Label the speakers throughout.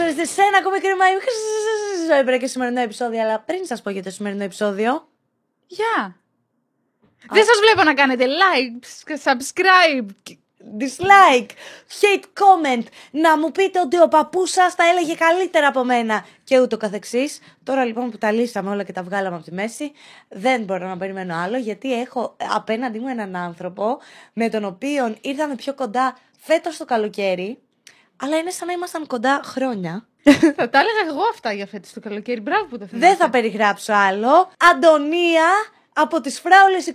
Speaker 1: ορίστε σε ένα ακόμη κρύμα. Έπρεπε και σημερινό επεισόδιο, αλλά πριν σας πω για το σημερινό επεισόδιο.
Speaker 2: Γεια! Δεν σας βλέπω να κάνετε like, subscribe.
Speaker 1: Dislike, hate comment, να μου πείτε ότι ο παππούς σας τα έλεγε καλύτερα από μένα και ούτω καθεξής. Τώρα λοιπόν που τα λύσαμε όλα και τα βγάλαμε από τη μέση, δεν μπορώ να περιμένω άλλο γιατί έχω απέναντί μου έναν άνθρωπο με τον οποίο ήρθαμε πιο κοντά φέτος το καλοκαίρι, αλλά είναι σαν να ήμασταν κοντά χρόνια.
Speaker 2: θα τα έλεγα εγώ αυτά για φέτος το καλοκαίρι. Μπράβο που το θυμάσαι.
Speaker 1: Δεν θα περιγράψω άλλο. Αντωνία από τις Φράουλες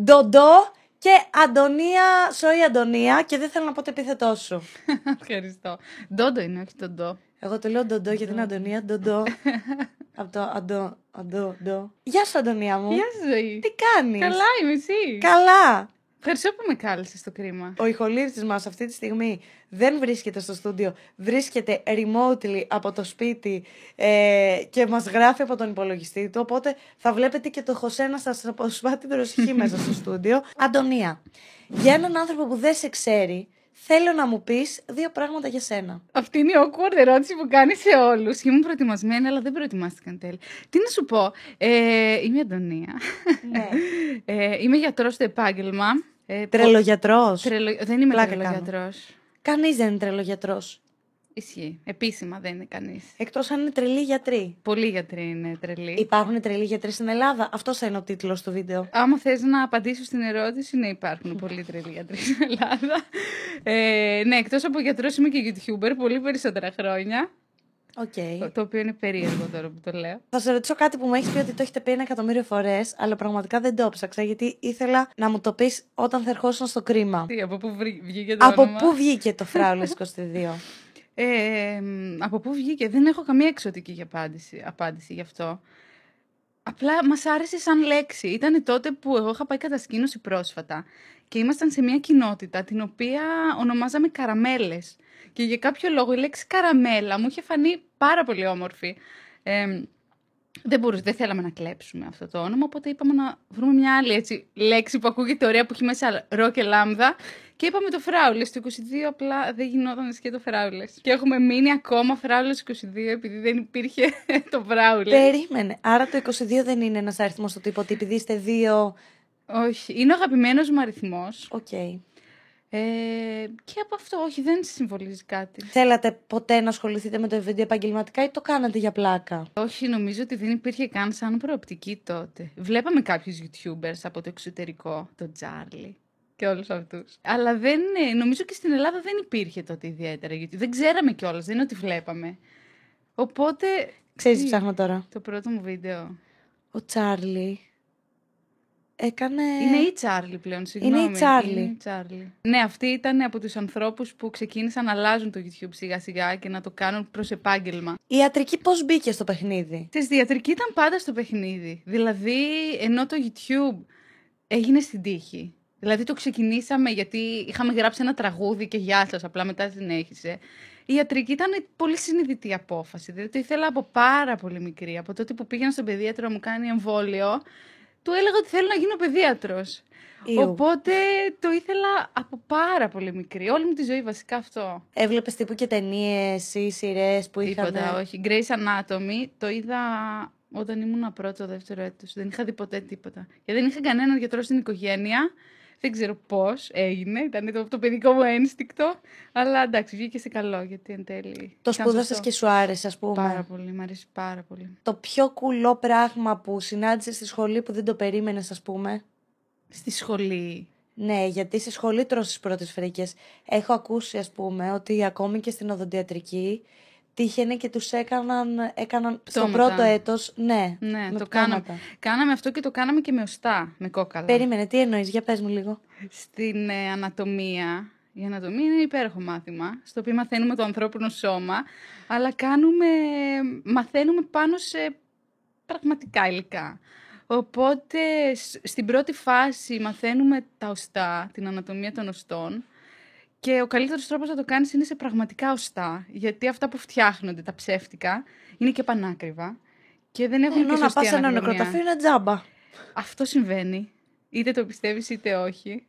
Speaker 1: 22, Ντοντό και Αντωνία, sorry Αντωνία και δεν θέλω να πω το επίθετό σου.
Speaker 2: Ευχαριστώ. Ντόντο είναι, όχι Ντοντό.
Speaker 1: Εγώ το λέω Ντοντό γιατί είναι Αντωνία, Ντοντό. Από το Αντώ, Αντώ, Ντό. Γεια σου Αντωνία μου.
Speaker 2: Γεια σου ζωή.
Speaker 1: Τι κάνεις;
Speaker 2: Καλά είμαι εσύ.
Speaker 1: Καλά.
Speaker 2: Ευχαριστώ που με κάλεσες στο κρίμα;
Speaker 1: Ο ηχολήπτης μας αυτή τη στιγμή δεν βρίσκεται στο στούντιο, βρίσκεται remotely από το σπίτι ε, και μας γράφει από τον υπολογιστή του, οπότε θα βλέπετε και το Χωσέ να σας αποσπά την προσοχή μέσα στο στούντιο. Αντωνία, για έναν άνθρωπο που δεν σε ξέρει, θέλω να μου πεις δύο πράγματα για σένα.
Speaker 2: Αυτή είναι η awkward ερώτηση που κάνει σε όλους. Ήμουν προετοιμασμένη, αλλά δεν προετοιμάστηκαν τέλει. Τι να σου πω. Ε, είμαι η Αντωνία.
Speaker 1: Ναι.
Speaker 2: Ε, είμαι γιατρός στο επάγγελμα. Ε,
Speaker 1: Τρελογιατρός.
Speaker 2: τρελο- Δεν είμαι
Speaker 1: Πλάκα
Speaker 2: τρελογιατρός.
Speaker 1: Κανείς δεν είναι τρελογιατρός.
Speaker 2: Ισχύει. Επίσημα δεν είναι κανείς.
Speaker 1: Εκτός αν είναι τρελοί γιατροί.
Speaker 2: Πολλοί γιατροί είναι τρελοί.
Speaker 1: Υπάρχουν τρελοί γιατροί στην Ελλάδα; Αυτός θα είναι ο τίτλος του βίντεο.
Speaker 2: Άμα θες να απαντήσω στην ερώτηση, ναι, υπάρχουν πολλοί τρελοί γιατροί στην Ελλάδα. Ε, ναι, εκτός από γιατρός είμαι και YouTuber πολύ περισσότερα χρόνια.
Speaker 1: Οκ.
Speaker 2: Το, το οποίο είναι περίεργο τώρα που το λέω.
Speaker 1: Θα σε ρωτήσω κάτι που μου έχεις πει ότι το έχετε πει ένα εκατομμύριο φορές, αλλά πραγματικά δεν το ψάξα γιατί ήθελα να μου το πεις όταν θα ερχόσουν στο κρίμα.
Speaker 2: Τι, από πού βρή- βγήκε το
Speaker 1: Από
Speaker 2: όνομα;
Speaker 1: πού βγήκε το Φράουλες 22.
Speaker 2: Ε, μ, από πού βγήκε; Δεν έχω καμία εξωτική για απάντηση, απάντηση γι' αυτό. Απλά μας άρεσε σαν λέξη. Ήταν τότε που εγώ είχα πάει κατασκήνωση πρόσφατα και ήμασταν σε μια κοινότητα την οποία ονομάζαμε καραμέλες. Και για κάποιο λόγο η λέξη καραμέλα μου είχε φανεί πάρα πολύ όμορφη. Ε, δεν, μπορούσε, δεν θέλαμε να κλέψουμε αυτό το όνομα, οπότε είπαμε να βρούμε μια άλλη έτσι, λέξη που ακούγεται ωραία που έχει μέσα ρο και λάμδα. Και είπαμε το φράουλες. Το 22 απλά δεν γινόταν και το φράουλες. Και έχουμε μείνει ακόμα φράουλες 22 επειδή δεν υπήρχε το φράουλε.
Speaker 1: Περίμενε. Άρα το 22 δεν είναι ένας αριθμός στο τύπο ότι επειδή είστε δύο.
Speaker 2: Όχι, είναι ο αγαπημένος μου αριθμός.
Speaker 1: Οκ.
Speaker 2: Ε, και από αυτό, όχι, δεν συμβολίζει κάτι.
Speaker 1: Θέλατε ποτέ να ασχοληθείτε με το βίντεο επαγγελματικά ή το κάνατε για πλάκα;
Speaker 2: Όχι, νομίζω ότι δεν υπήρχε καν σαν προοπτική τότε. Βλέπαμε κάποιους YouTubers από το εξωτερικό, τον Τσάρλι και όλους αυτούς. Αλλά δεν, ε, νομίζω και στην Ελλάδα δεν υπήρχε τότε ιδιαίτερα YouTube. Δεν ξέραμε κιόλας, δεν είναι ότι βλέπαμε. Οπότε,
Speaker 1: Ξέρεις τι
Speaker 2: Τι;
Speaker 1: ψάχνω τώρα;
Speaker 2: το πρώτο μου βίντεο;
Speaker 1: Ο Τσάρλι έκανε.
Speaker 2: Είναι η Τσάρλι πλέον, συγγνώμη.
Speaker 1: η Τσάρλι.
Speaker 2: Είναι η Τσάρλι. Ναι, αυτή ήταν από τους ανθρώπους που ξεκίνησαν να αλλάζουν το YouTube σιγά σιγά και να το κάνουν προς επάγγελμα.
Speaker 1: Η ιατρική πώς μπήκε στο παιχνίδι;
Speaker 2: Τη διατρική ήταν πάντα στο παιχνίδι. Δηλαδή, ενώ το YouTube έγινε στην τύχη. Δηλαδή, το ξεκινήσαμε γιατί είχαμε γράψει ένα τραγούδι και γεια σας, απλά μετά συνέχισε. Η ιατρική ήταν πολύ συνειδητή απόφαση. Δηλαδή, το ήθελα από πάρα πολύ μικρή. Από τότε που πήγαινα στον παιδίατρο να μου κάνει εμβόλιο, του έλεγα ότι θέλω να γίνω παιδίατρος.
Speaker 1: Ιου.
Speaker 2: Οπότε το ήθελα από πάρα πολύ μικρή. Όλη μου τη ζωή βασικά αυτό.
Speaker 1: Έβλεπες τύπου και ταινίες ή σειρές που είχαν.
Speaker 2: Τίποτα, όχι. Grace Anatomy το είδα όταν ήμουν πρώτο, δεύτερο έτος. Δεν είχα δει ποτέ τίποτα. Γιατί δεν είχα κανέναν γιατρό στην οικογένεια. Δεν ξέρω πώς έγινε, ήταν το, το παιδικό μου ένστικτο. Αλλά εντάξει, βγήκε σε καλό, γιατί εν τέλει...
Speaker 1: Το
Speaker 2: ήταν
Speaker 1: σπούδασες
Speaker 2: σωστό.
Speaker 1: και σου άρεσε, ας πούμε.
Speaker 2: Πάρα πολύ, μου αρέσει πάρα πολύ.
Speaker 1: Το πιο κουλό πράγμα που συνάντησες στη σχολή που δεν το περίμενες, ας πούμε;
Speaker 2: Στη σχολή.
Speaker 1: Ναι, γιατί στη σχολή τρως τις πρώτες φρίκες. Έχω ακούσει, ας πούμε, ότι ακόμη και στην οδοντιατρική τύχαινε και τους έκαναν, έκαναν στο
Speaker 2: Πτώματα.
Speaker 1: πρώτο έτος, ναι,
Speaker 2: Ναι,
Speaker 1: με
Speaker 2: το κάναμε.
Speaker 1: πτώματα.
Speaker 2: Κάναμε αυτό και το κάναμε και με οστά, με κόκαλα.
Speaker 1: Περίμενε, τι εννοείς, για πες μου λίγο.
Speaker 2: Στην ε, ανατομία. Η ανατομία είναι υπέροχο μάθημα, στο οποίο μαθαίνουμε το ανθρώπινο σώμα, αλλά κάνουμε, μαθαίνουμε πάνω σε πραγματικά υλικά. Οπότε σ- στην πρώτη φάση μαθαίνουμε τα οστά, την ανατομία των οστών και ο καλύτερος τρόπος να το κάνεις είναι σε πραγματικά οστά, γιατί αυτά που φτιάχνονται, τα ψεύτικα, είναι και πανάκριβα και δεν έχουν
Speaker 1: Ενώ
Speaker 2: και
Speaker 1: να
Speaker 2: σωστή
Speaker 1: πας σε ένα
Speaker 2: ανατομία.
Speaker 1: νεκροταφείο είναι τζάμπα.
Speaker 2: Αυτό συμβαίνει. Είτε το πιστεύεις είτε όχι.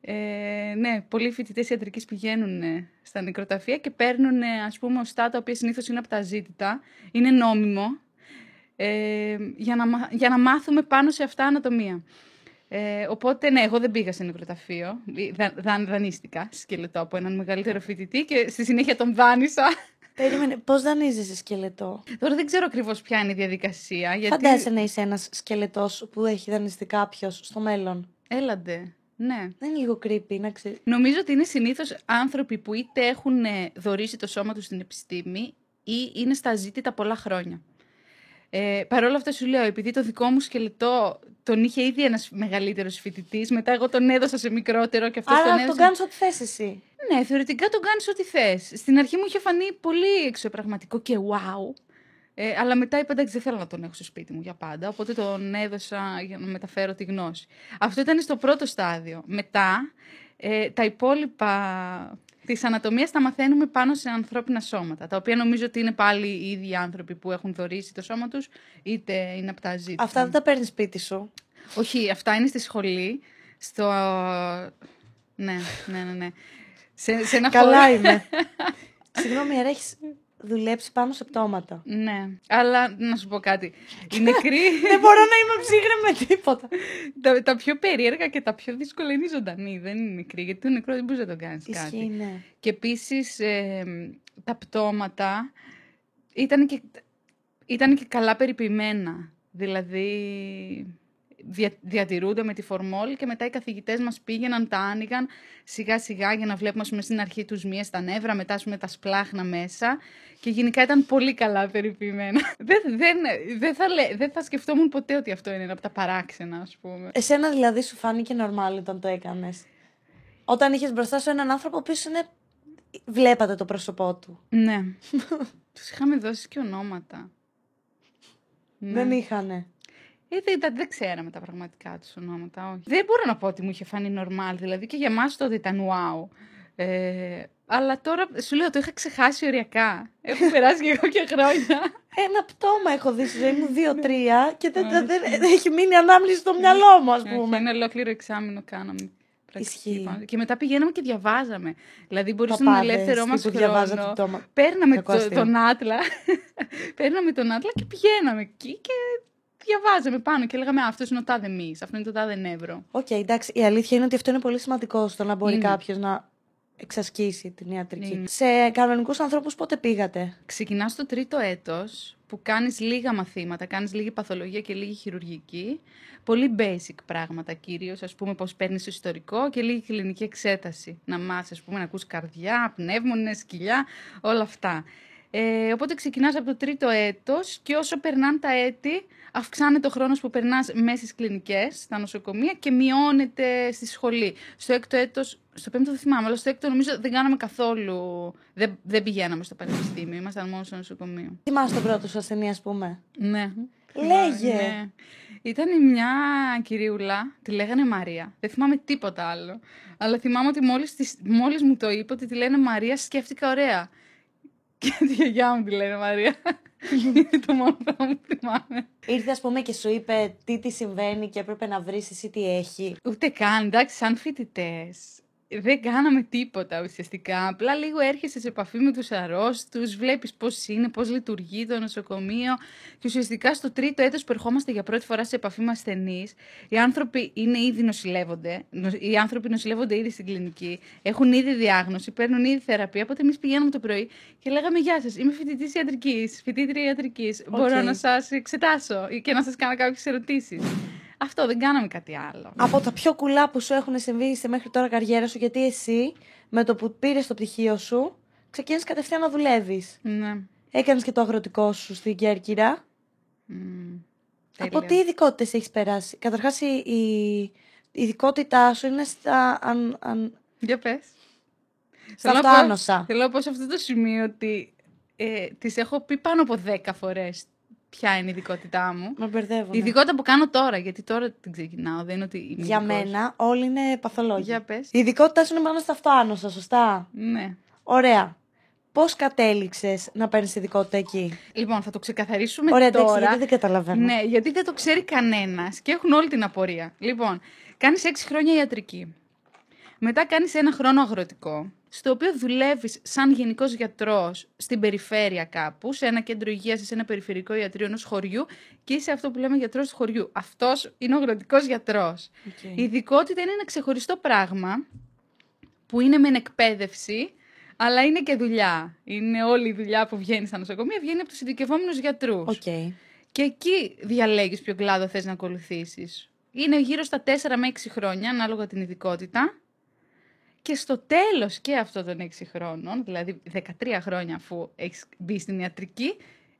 Speaker 2: Ε, ναι, πολλοί φοιτητές ιατρικής πηγαίνουν ε, στα νεκροταφεία και παίρνουν ε, ας πούμε οστά τα οποία συνήθως είναι από τα ζήτητα. Είναι νόμιμο ε, για, να, μα- για να μάθουμε πάνω σε αυτά ανατομία. Ε, οπότε, ναι, εγώ δεν πήγα σε νεκροταφείο. Δα, δα, δανείστηκα σκελετό από έναν μεγαλύτερο φοιτητή και στη συνέχεια τον δάνεισα.
Speaker 1: Περίμενε, πώς δανείζεσαι σκελετό;
Speaker 2: Τώρα δεν ξέρω ακριβώς ποια είναι η διαδικασία. Γιατί...
Speaker 1: Φαντάζεσαι να είσαι ένας σκελετός που έχει δανειστεί κάποιος στο μέλλον;
Speaker 2: Έλαντε. Ναι.
Speaker 1: Δεν είναι λίγο creepy, να ξέρει.
Speaker 2: Νομίζω ότι είναι συνήθως άνθρωποι που είτε έχουν ε, δωρήσει το σώμα τους στην επιστήμη ή είναι στα ζήτητα πολλά χρόνια. Ε, Παρ' όλα αυτά σου λέω, επειδή το δικό μου σκελετό τον είχε ήδη ένας μεγαλύτερος φοιτητής, μετά εγώ τον έδωσα σε μικρότερο και αυτός τον
Speaker 1: Άρα
Speaker 2: έδωσε...
Speaker 1: τον κάνεις ό,τι θες εσύ.
Speaker 2: Ναι, θεωρητικά τον κάνεις ό,τι θες. Στην αρχή μου είχε φανεί πολύ εξωπραγματικό και wow. Ε, αλλά μετά είπα εντάξει δεν θέλω να τον έχω στο σπίτι μου για πάντα, οπότε τον έδωσα για να μεταφέρω τη γνώση. Αυτό ήταν στο πρώτο στάδιο. Μετά ε, τα υπόλοιπα της ανατομίας τα μαθαίνουμε πάνω σε ανθρώπινα σώματα, τα οποία νομίζω ότι είναι πάλι οι ίδιοι άνθρωποι που έχουν δωρήσει το σώμα τους, είτε είναι από τα ζήτητα.
Speaker 1: Αυτά δεν τα παίρνεις σπίτι σου.
Speaker 2: Όχι, αυτά είναι στη σχολή, στο... Ναι, ναι, ναι, ναι. Σε, σε ένα
Speaker 1: Καλά
Speaker 2: χώρο-
Speaker 1: είμαι. Συγγνώμη, άρα έχει δουλέψει πάνω σε πτώματα.
Speaker 2: Ναι, αλλά να σου πω κάτι. Οι νεκροί,
Speaker 1: Δεν μπορώ να είμαι ψύχρεμη με τίποτα.
Speaker 2: τα, τα πιο περίεργα και τα πιο δύσκολα είναι οι ζωντανοί, δεν είναι οι νεκροί, γιατί το νεκρό δεν μπορείς να τον κάνεις
Speaker 1: Ισχύει,
Speaker 2: κάτι.
Speaker 1: ναι.
Speaker 2: Και επίσης τα πτώματα ήταν και, ήταν και καλά περιποιημένα. Δηλαδή δια, διατηρούνται με τη φορμόλ και μετά οι καθηγητές μας πήγαιναν, τα άνοιγαν σιγά σιγά για να βλέπουμε ας πούμε, στην αρχή τους μία στα νεύρα, μετά ας πούμε, τα σπλάχνα μέσα και γενικά ήταν πολύ καλά περιποιημένα. δεν, δεν, δεν, θα, λέ- δεν θα σκεφτόμουν ποτέ ότι αυτό είναι ένα από τα παράξενα ας πούμε.
Speaker 1: Εσένα δηλαδή σου φάνηκε normal όταν το έκανες; Όταν είχες μπροστά σου έναν άνθρωπο ο οποίος είναι. Βλέπατε το πρόσωπό του;
Speaker 2: Ναι. τους είχαμε δώσει και ονόματα. Ναι.
Speaker 1: Δεν είχανε.
Speaker 2: Ε, δεν, τα- δεν ξέραμε τα πραγματικά τους ονόματα, όχι. Δεν μπορώ να πω ότι μου είχε φανεί normal, δηλαδή και για εμάς τότε ήταν wow. Ε, αλλά τώρα σου λέω, το είχα ξεχάσει οριακά. Έχω περάσει και εγώ και χρόνια.
Speaker 1: Ένα πτώμα έχω δει στη ζωή μου, δύο-τρία, και δεν, δεν, δεν έχει μείνει ανάμνηση στο μυαλό μου, ας
Speaker 2: Όχι,
Speaker 1: πούμε.
Speaker 2: Ένα ολόκληρο εξάμεινο κάναμε. πρακτική
Speaker 1: Ισχύει.
Speaker 2: πάνω. Και μετά πηγαίναμε και διαβάζαμε. Δηλαδή, μπορείς στον
Speaker 1: Παπάδες
Speaker 2: ελεύθερο μας
Speaker 1: που διαβάζατε
Speaker 2: χρόνο.
Speaker 1: πτώμα.
Speaker 2: Παίρναμε
Speaker 1: Κακό
Speaker 2: το,
Speaker 1: αστείο.
Speaker 2: τον Άτλα. παίρναμε τον Άτλα και πηγαίναμε εκεί και διαβάζαμε πάνω και λέγαμε Αυτός είναι ο τάδε μυς, αυτό είναι το τάδε νεύρο.
Speaker 1: Οκ, εντάξει. Η αλήθεια είναι ότι αυτό είναι πολύ σημαντικό στο να μπορεί
Speaker 2: Είναι.
Speaker 1: κάποιος να εξασκήσει την ιατρική.
Speaker 2: Είναι.
Speaker 1: Σε κανονικούς ανθρώπους πότε πήγατε;
Speaker 2: Ξεκινάς το τρίτο έτος που κάνεις λίγα μαθήματα, κάνεις λίγη παθολογία και λίγη χειρουργική. Πολύ basic πράγματα κυρίως, ας πούμε πώς παίρνεις το ιστορικό και λίγη κλινική εξέταση. Να μάθεις, ας πούμε, να ακούς καρδιά, πνεύμονες, κοιλιά, όλα αυτά. Ε, οπότε ξεκινάς από το τρίτο έτος και όσο περνάνε τα έτη, αυξάνεται ο χρόνος που περνάς μέσα στις κλινικές, στα νοσοκομεία και μειώνεται στη σχολή. Στο έκτο έτος, στο πέμπτο δεν θυμάμαι, αλλά στο έκτο νομίζω δεν κάναμε καθόλου, δεν, δεν πηγαίναμε στο πανεπιστήμιο, ήμασταν μόνο στο νοσοκομείο.
Speaker 1: Θυμάσαι τον πρώτο σου ασθενή, ας πούμε;
Speaker 2: Ναι.
Speaker 1: Λέγε.
Speaker 2: Ναι. Ήταν μια κυριούλα, τη λέγανε Μαρία. Δεν θυμάμαι τίποτα άλλο. Αλλά θυμάμαι ότι μόλις, της- μόλις μου το είπε ότι τη λένε Μαρία, σκέφτηκα ωραία. Και τη γιαγιά μου τη λένε Μαρία. Είναι το μόνο πράγμα που θυμάμαι.
Speaker 1: Ήρθε, ας πούμε, και σου είπε τι τη συμβαίνει και έπρεπε να βρεις εσύ τι έχει.
Speaker 2: Ούτε καν, εντάξει, σαν φοιτητές. Δεν κάναμε τίποτα ουσιαστικά. Απλά λίγο έρχεσαι σε επαφή με τους αρρώστους, βλέπεις πώς είναι, πώς λειτουργεί το νοσοκομείο. Και ουσιαστικά στο τρίτο έτος που ερχόμαστε για πρώτη φορά σε επαφή με ασθενείς, οι άνθρωποι είναι ήδη νοσηλεύονται. νο- Οι άνθρωποι νοσηλεύονται ήδη στην κλινική, έχουν ήδη διάγνωση, παίρνουν ήδη θεραπεία. Οπότε εμείς πηγαίναμε το πρωί και λέγαμε Γεια σας, είμαι φοιτητής ιατρικής, φοιτήτρια ιατρικής. Μπορώ
Speaker 1: Οκ.
Speaker 2: να σας εξετάσω και να σας κάνω κάποιες ερωτήσεις. Αυτό δεν κάναμε κάτι άλλο.
Speaker 1: Από τα πιο κουλά που σου έχουν συμβεί σε μέχρι τώρα καριέρα σου, γιατί εσύ με το που πήρες το πτυχίο σου, ξεκίνησες κατευθείαν να δουλεύεις.
Speaker 2: Ναι.
Speaker 1: Έκανες και το αγροτικό σου στην Κέρκυρα.
Speaker 2: Μμμ.
Speaker 1: Από
Speaker 2: Τέλεια.
Speaker 1: τι ειδικότητες έχεις περάσει; Καταρχάς, η, η ειδικότητά σου είναι στα. Αν, αν,
Speaker 2: Για πες.
Speaker 1: στα
Speaker 2: Θέλω να πω-
Speaker 1: αυτοάνοσα.
Speaker 2: Θέλω να πω σε αυτό το σημείο ότι ε, τις έχω πει πάνω από 10 φορές ποια είναι η ειδικότητά μου.
Speaker 1: Με μπερδεύω.
Speaker 2: Η ειδικότητα που κάνω τώρα, γιατί τώρα την ξεκινάω, δεν είναι ότι είμαι
Speaker 1: Για
Speaker 2: ειδικός.
Speaker 1: μένα όλοι είναι παθολόγοι.
Speaker 2: Για πες.
Speaker 1: Η ειδικότητά σου είναι πάνω στα αυτοάνοσα, σωστά;
Speaker 2: Ναι.
Speaker 1: Ωραία. Πώς κατέληξες να παίρνεις ειδικότητα εκεί;
Speaker 2: Λοιπόν, θα το ξεκαθαρίσουμε
Speaker 1: Ωραία, εντάξει,
Speaker 2: τώρα.
Speaker 1: γιατί δεν καταλαβαίνω.
Speaker 2: Ναι, γιατί δεν το ξέρει κανένας και έχουν όλη την απορία. Λοιπόν, κάνεις 6 χρόνια ιατρική. Μετά κάνεις ένα χρόνο αγροτικό, στο οποίο δουλεύεις σαν γενικός γιατρός στην περιφέρεια κάπου, σε ένα κέντρο υγείας, σε ένα περιφερικό ιατρείο ενός χωριού και είσαι αυτό που λέμε γιατρός του χωριού. Αυτός είναι ο αγροτικός γιατρός.
Speaker 1: Okay.
Speaker 2: Η ειδικότητα είναι ένα ξεχωριστό πράγμα που είναι με εκπαίδευση, αλλά είναι και δουλειά. Είναι όλη η δουλειά που βγαίνει στα νοσοκομεία, βγαίνει από τους ειδικευόμενους γιατρούς.
Speaker 1: Okay.
Speaker 2: Και εκεί διαλέγεις ποιο κλάδο θες να ακολουθήσεις. Είναι γύρω στα 4 με 6 χρόνια, ανάλογα την ειδικότητα. Και στο τέλος και αυτών των 6 χρόνων, δηλαδή 13 χρόνια αφού έχεις μπει στην ιατρική,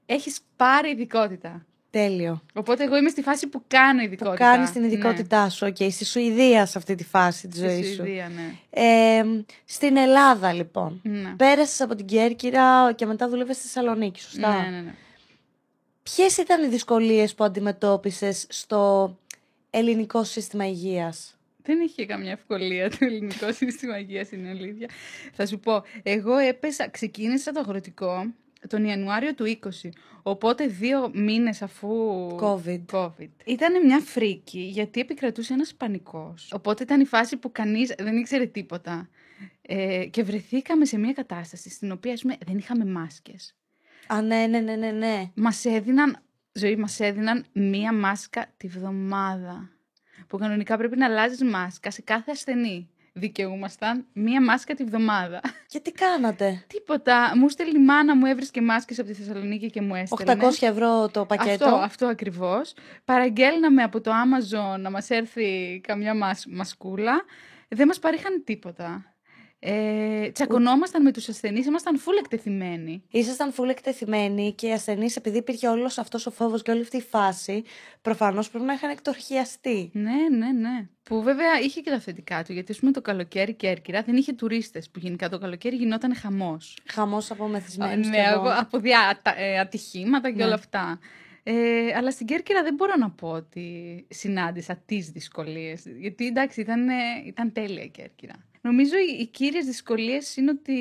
Speaker 2: έχεις πάρει ειδικότητα.
Speaker 1: Τέλειο.
Speaker 2: Οπότε εγώ είμαι στη φάση που κάνω ειδικότητα.
Speaker 1: Που κάνεις την ειδικότητά ναι. σου. Okay. Στη Σουηδία σε αυτή τη φάση της ζωής σου.
Speaker 2: Σουηδία, ναι.
Speaker 1: Ε, στην Ελλάδα, λοιπόν.
Speaker 2: Ναι.
Speaker 1: Πέρασες από την Κέρκυρα και μετά δούλευες στη Θεσσαλονίκη, σωστά;
Speaker 2: Ναι, ναι, ναι.
Speaker 1: Ποιες ήταν οι δυσκολίες που αντιμετώπισες στο ελληνικό σύστημα υγείας;
Speaker 2: Δεν είχε καμιά ευκολία το ελληνικό σύστημα υγείας, είναι αλήθεια. Θα σου πω, εγώ έπεσα, ξεκίνησα το αγροτικό τον Ιανουάριο του 20. Οπότε δύο μήνες αφού...
Speaker 1: COVID.
Speaker 2: COVID. Ήταν μια φρίκη γιατί επικρατούσε ένας πανικός. Οπότε ήταν η φάση που κανείς δεν ήξερε τίποτα. Ε, και βρεθήκαμε σε μια κατάσταση στην οποία πούμε, δεν είχαμε μάσκες.
Speaker 1: Α, ναι, ναι, ναι, ναι. ναι.
Speaker 2: Μας έδιναν, ζωή, μας έδιναν μία μάσκα τη βδομάδα. Που κανονικά πρέπει να αλλάζεις μάσκα σε κάθε ασθενή δικαιούμασταν μία μάσκα τη βδομάδα.
Speaker 1: Και τι κάνατε;
Speaker 2: Τίποτα. Μου στέλνει η μάνα μου, έβρισκε μάσκες από τη Θεσσαλονίκη και μου έστελνε.
Speaker 1: 800 ευρώ το πακέτο.
Speaker 2: Αυτό, αυτό ακριβώς. Παραγγέλναμε από το Amazon να μας έρθει καμιά μασκούλα. Δεν μας παρήχαν τίποτα. Ε, τσακωνόμασταν με τους ασθενείς, ήμασταν φουλ εκτεθειμένοι.
Speaker 1: Ήσασταν φουλ εκτεθειμένοι και οι ασθενείς, επειδή υπήρχε όλος αυτός ο φόβος και όλη αυτή η φάση, προφανώς πρέπει να είχαν εκτορχιαστεί.
Speaker 2: Ναι, ναι, ναι. Που βέβαια είχε και τα θετικά του, γιατί πούμε το καλοκαίρι Κέρκυρα δεν είχε τουρίστες. Που γενικά το καλοκαίρι γινόταν χαμός.
Speaker 1: Χαμός από μεθυσμένους.
Speaker 2: Ναι, από, από διά, ε, ατυχήματα και ναι. όλα αυτά. Ε, αλλά στην Κέρκυρα δεν μπορώ να πω ότι συνάντησα τις δυσκολίες. Γιατί εντάξει, ήταν, ήταν τέλεια η Κέρκυρα. Νομίζω οι, οι κύριες δυσκολίες είναι ότι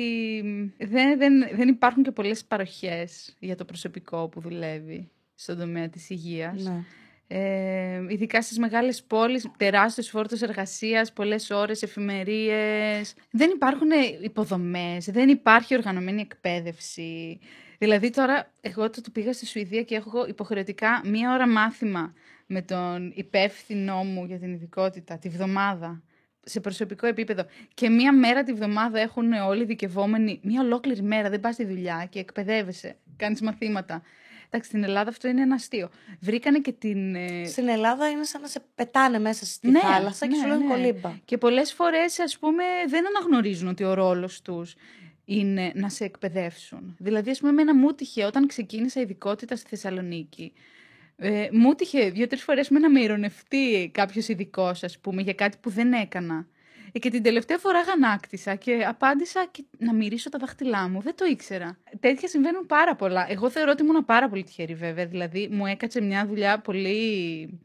Speaker 2: δεν, δεν, δεν υπάρχουν και πολλές παροχές για το προσωπικό που δουλεύει στον τομέα της υγείας.
Speaker 1: Ναι.
Speaker 2: Ε, ειδικά στις μεγάλες πόλεις, τεράστιος φόρτος εργασίας, πολλές ώρες, εφημερίες. Δεν υπάρχουν υποδομές, δεν υπάρχει οργανωμένη εκπαίδευση. Δηλαδή τώρα, εγώ το πήγα στη Σουηδία και έχω υποχρεωτικά μία ώρα μάθημα με τον υπεύθυνό μου για την ειδικότητα, τη βδομάδα σε προσωπικό επίπεδο και μία μέρα τη βδομάδα έχουν όλοι δικαιωμένοι, μία ολόκληρη μέρα, δεν πας στη δουλειά και εκπαιδεύεσαι, κάνεις μαθήματα. Εντάξει, στην Ελλάδα αυτό είναι ένα αστείο. Βρήκανε και την. Ε,
Speaker 1: στην Ελλάδα είναι σαν να σε πετάνε μέσα στη ναι, θάλασσα και ναι, σου λένε ναι. κολύμπα.
Speaker 2: Και πολλές φορές, ας πούμε, δεν αναγνωρίζουν ότι ο ρόλος τους είναι να σε εκπαιδεύσουν. Δηλαδή, ας πούμε, εμένα μου τυχε όταν ξεκίνησα ειδικότητα στη Θεσσαλονίκη. Ε, μου τυχε δύο-τρεις φορές με να με ηρωνευτεί κάποιος ειδικός, ας πούμε, για κάτι που δεν έκανα. Ε, και την τελευταία φορά γανάκτησα και απάντησα και να μυρίσω τα δάχτυλά μου. Δεν το ήξερα. Τέτοια συμβαίνουν πάρα πολλά. Εγώ θεωρώ ότι ήμουν πάρα πολύ τυχερή, βέβαια. Δηλαδή, μου έκατσε μια δουλειά πολύ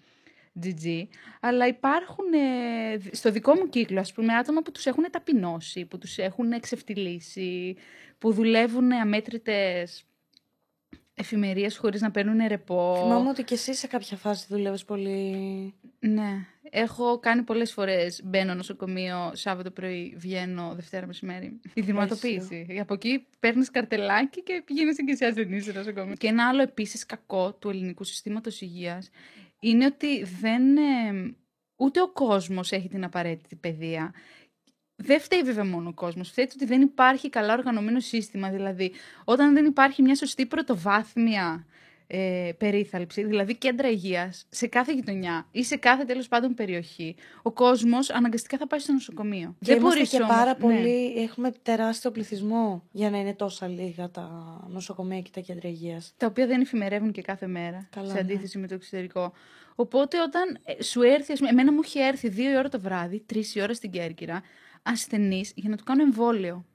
Speaker 2: GG. Αλλά υπάρχουν ε, στο δικό μου κύκλο, ας πούμε, άτομα που τους έχουν ταπεινώσει, που τους έχουν εξευτιλίσει, που δουλεύουν αμέτρητες εφημερίες χωρίς να παίρνουν ρεπό.
Speaker 1: Θυμάμαι ότι και εσύ σε κάποια φάση δουλεύεις πολύ...
Speaker 2: Ναι. Έχω κάνει πολλές φορές, μπαίνω νοσοκομείο, Σάββατο πρωί, βγαίνω Δευτέρα μεσημέρι. Η δημοτοποίηση. Από εκεί παίρνεις καρτελάκι και πηγαίνεις και εσύ ασθενής στο νοσοκομείο. Και ένα άλλο επίσης κακό του ελληνικού συστήματος υγείας είναι ότι δεν... Ε, ούτε ο κόσμος έχει την απαραίτητη παιδεία δεν φταίει βέβαια μόνο ο κόσμος. Φταίει ότι δεν υπάρχει καλά οργανωμένο σύστημα. Δηλαδή, όταν δεν υπάρχει μια σωστή πρωτοβάθμια ε, περίθαλψη, δηλαδή κέντρα υγείας, σε κάθε γειτονιά ή σε κάθε τέλος πάντων περιοχή, ο κόσμος αναγκαστικά θα πάει στο νοσοκομείο.
Speaker 1: Και δεν μπορείς και πάρα ναι. πολύ. Έχουμε τεράστιο πληθυσμό για να είναι τόσα λίγα τα νοσοκομεία και τα κέντρα υγείας.
Speaker 2: Τα οποία δεν εφημερεύουν και κάθε μέρα. Καλά, σε ναι. αντίθεση ναι. με το εξωτερικό. Οπότε όταν ε, σου έρθει, ας πούμε, εμένα μου είχε έρθει δύο η ώρα το βράδυ, τρεις η ώρα στην Κέρκυρα, ασθενή για να του κάνω εμβόλιο.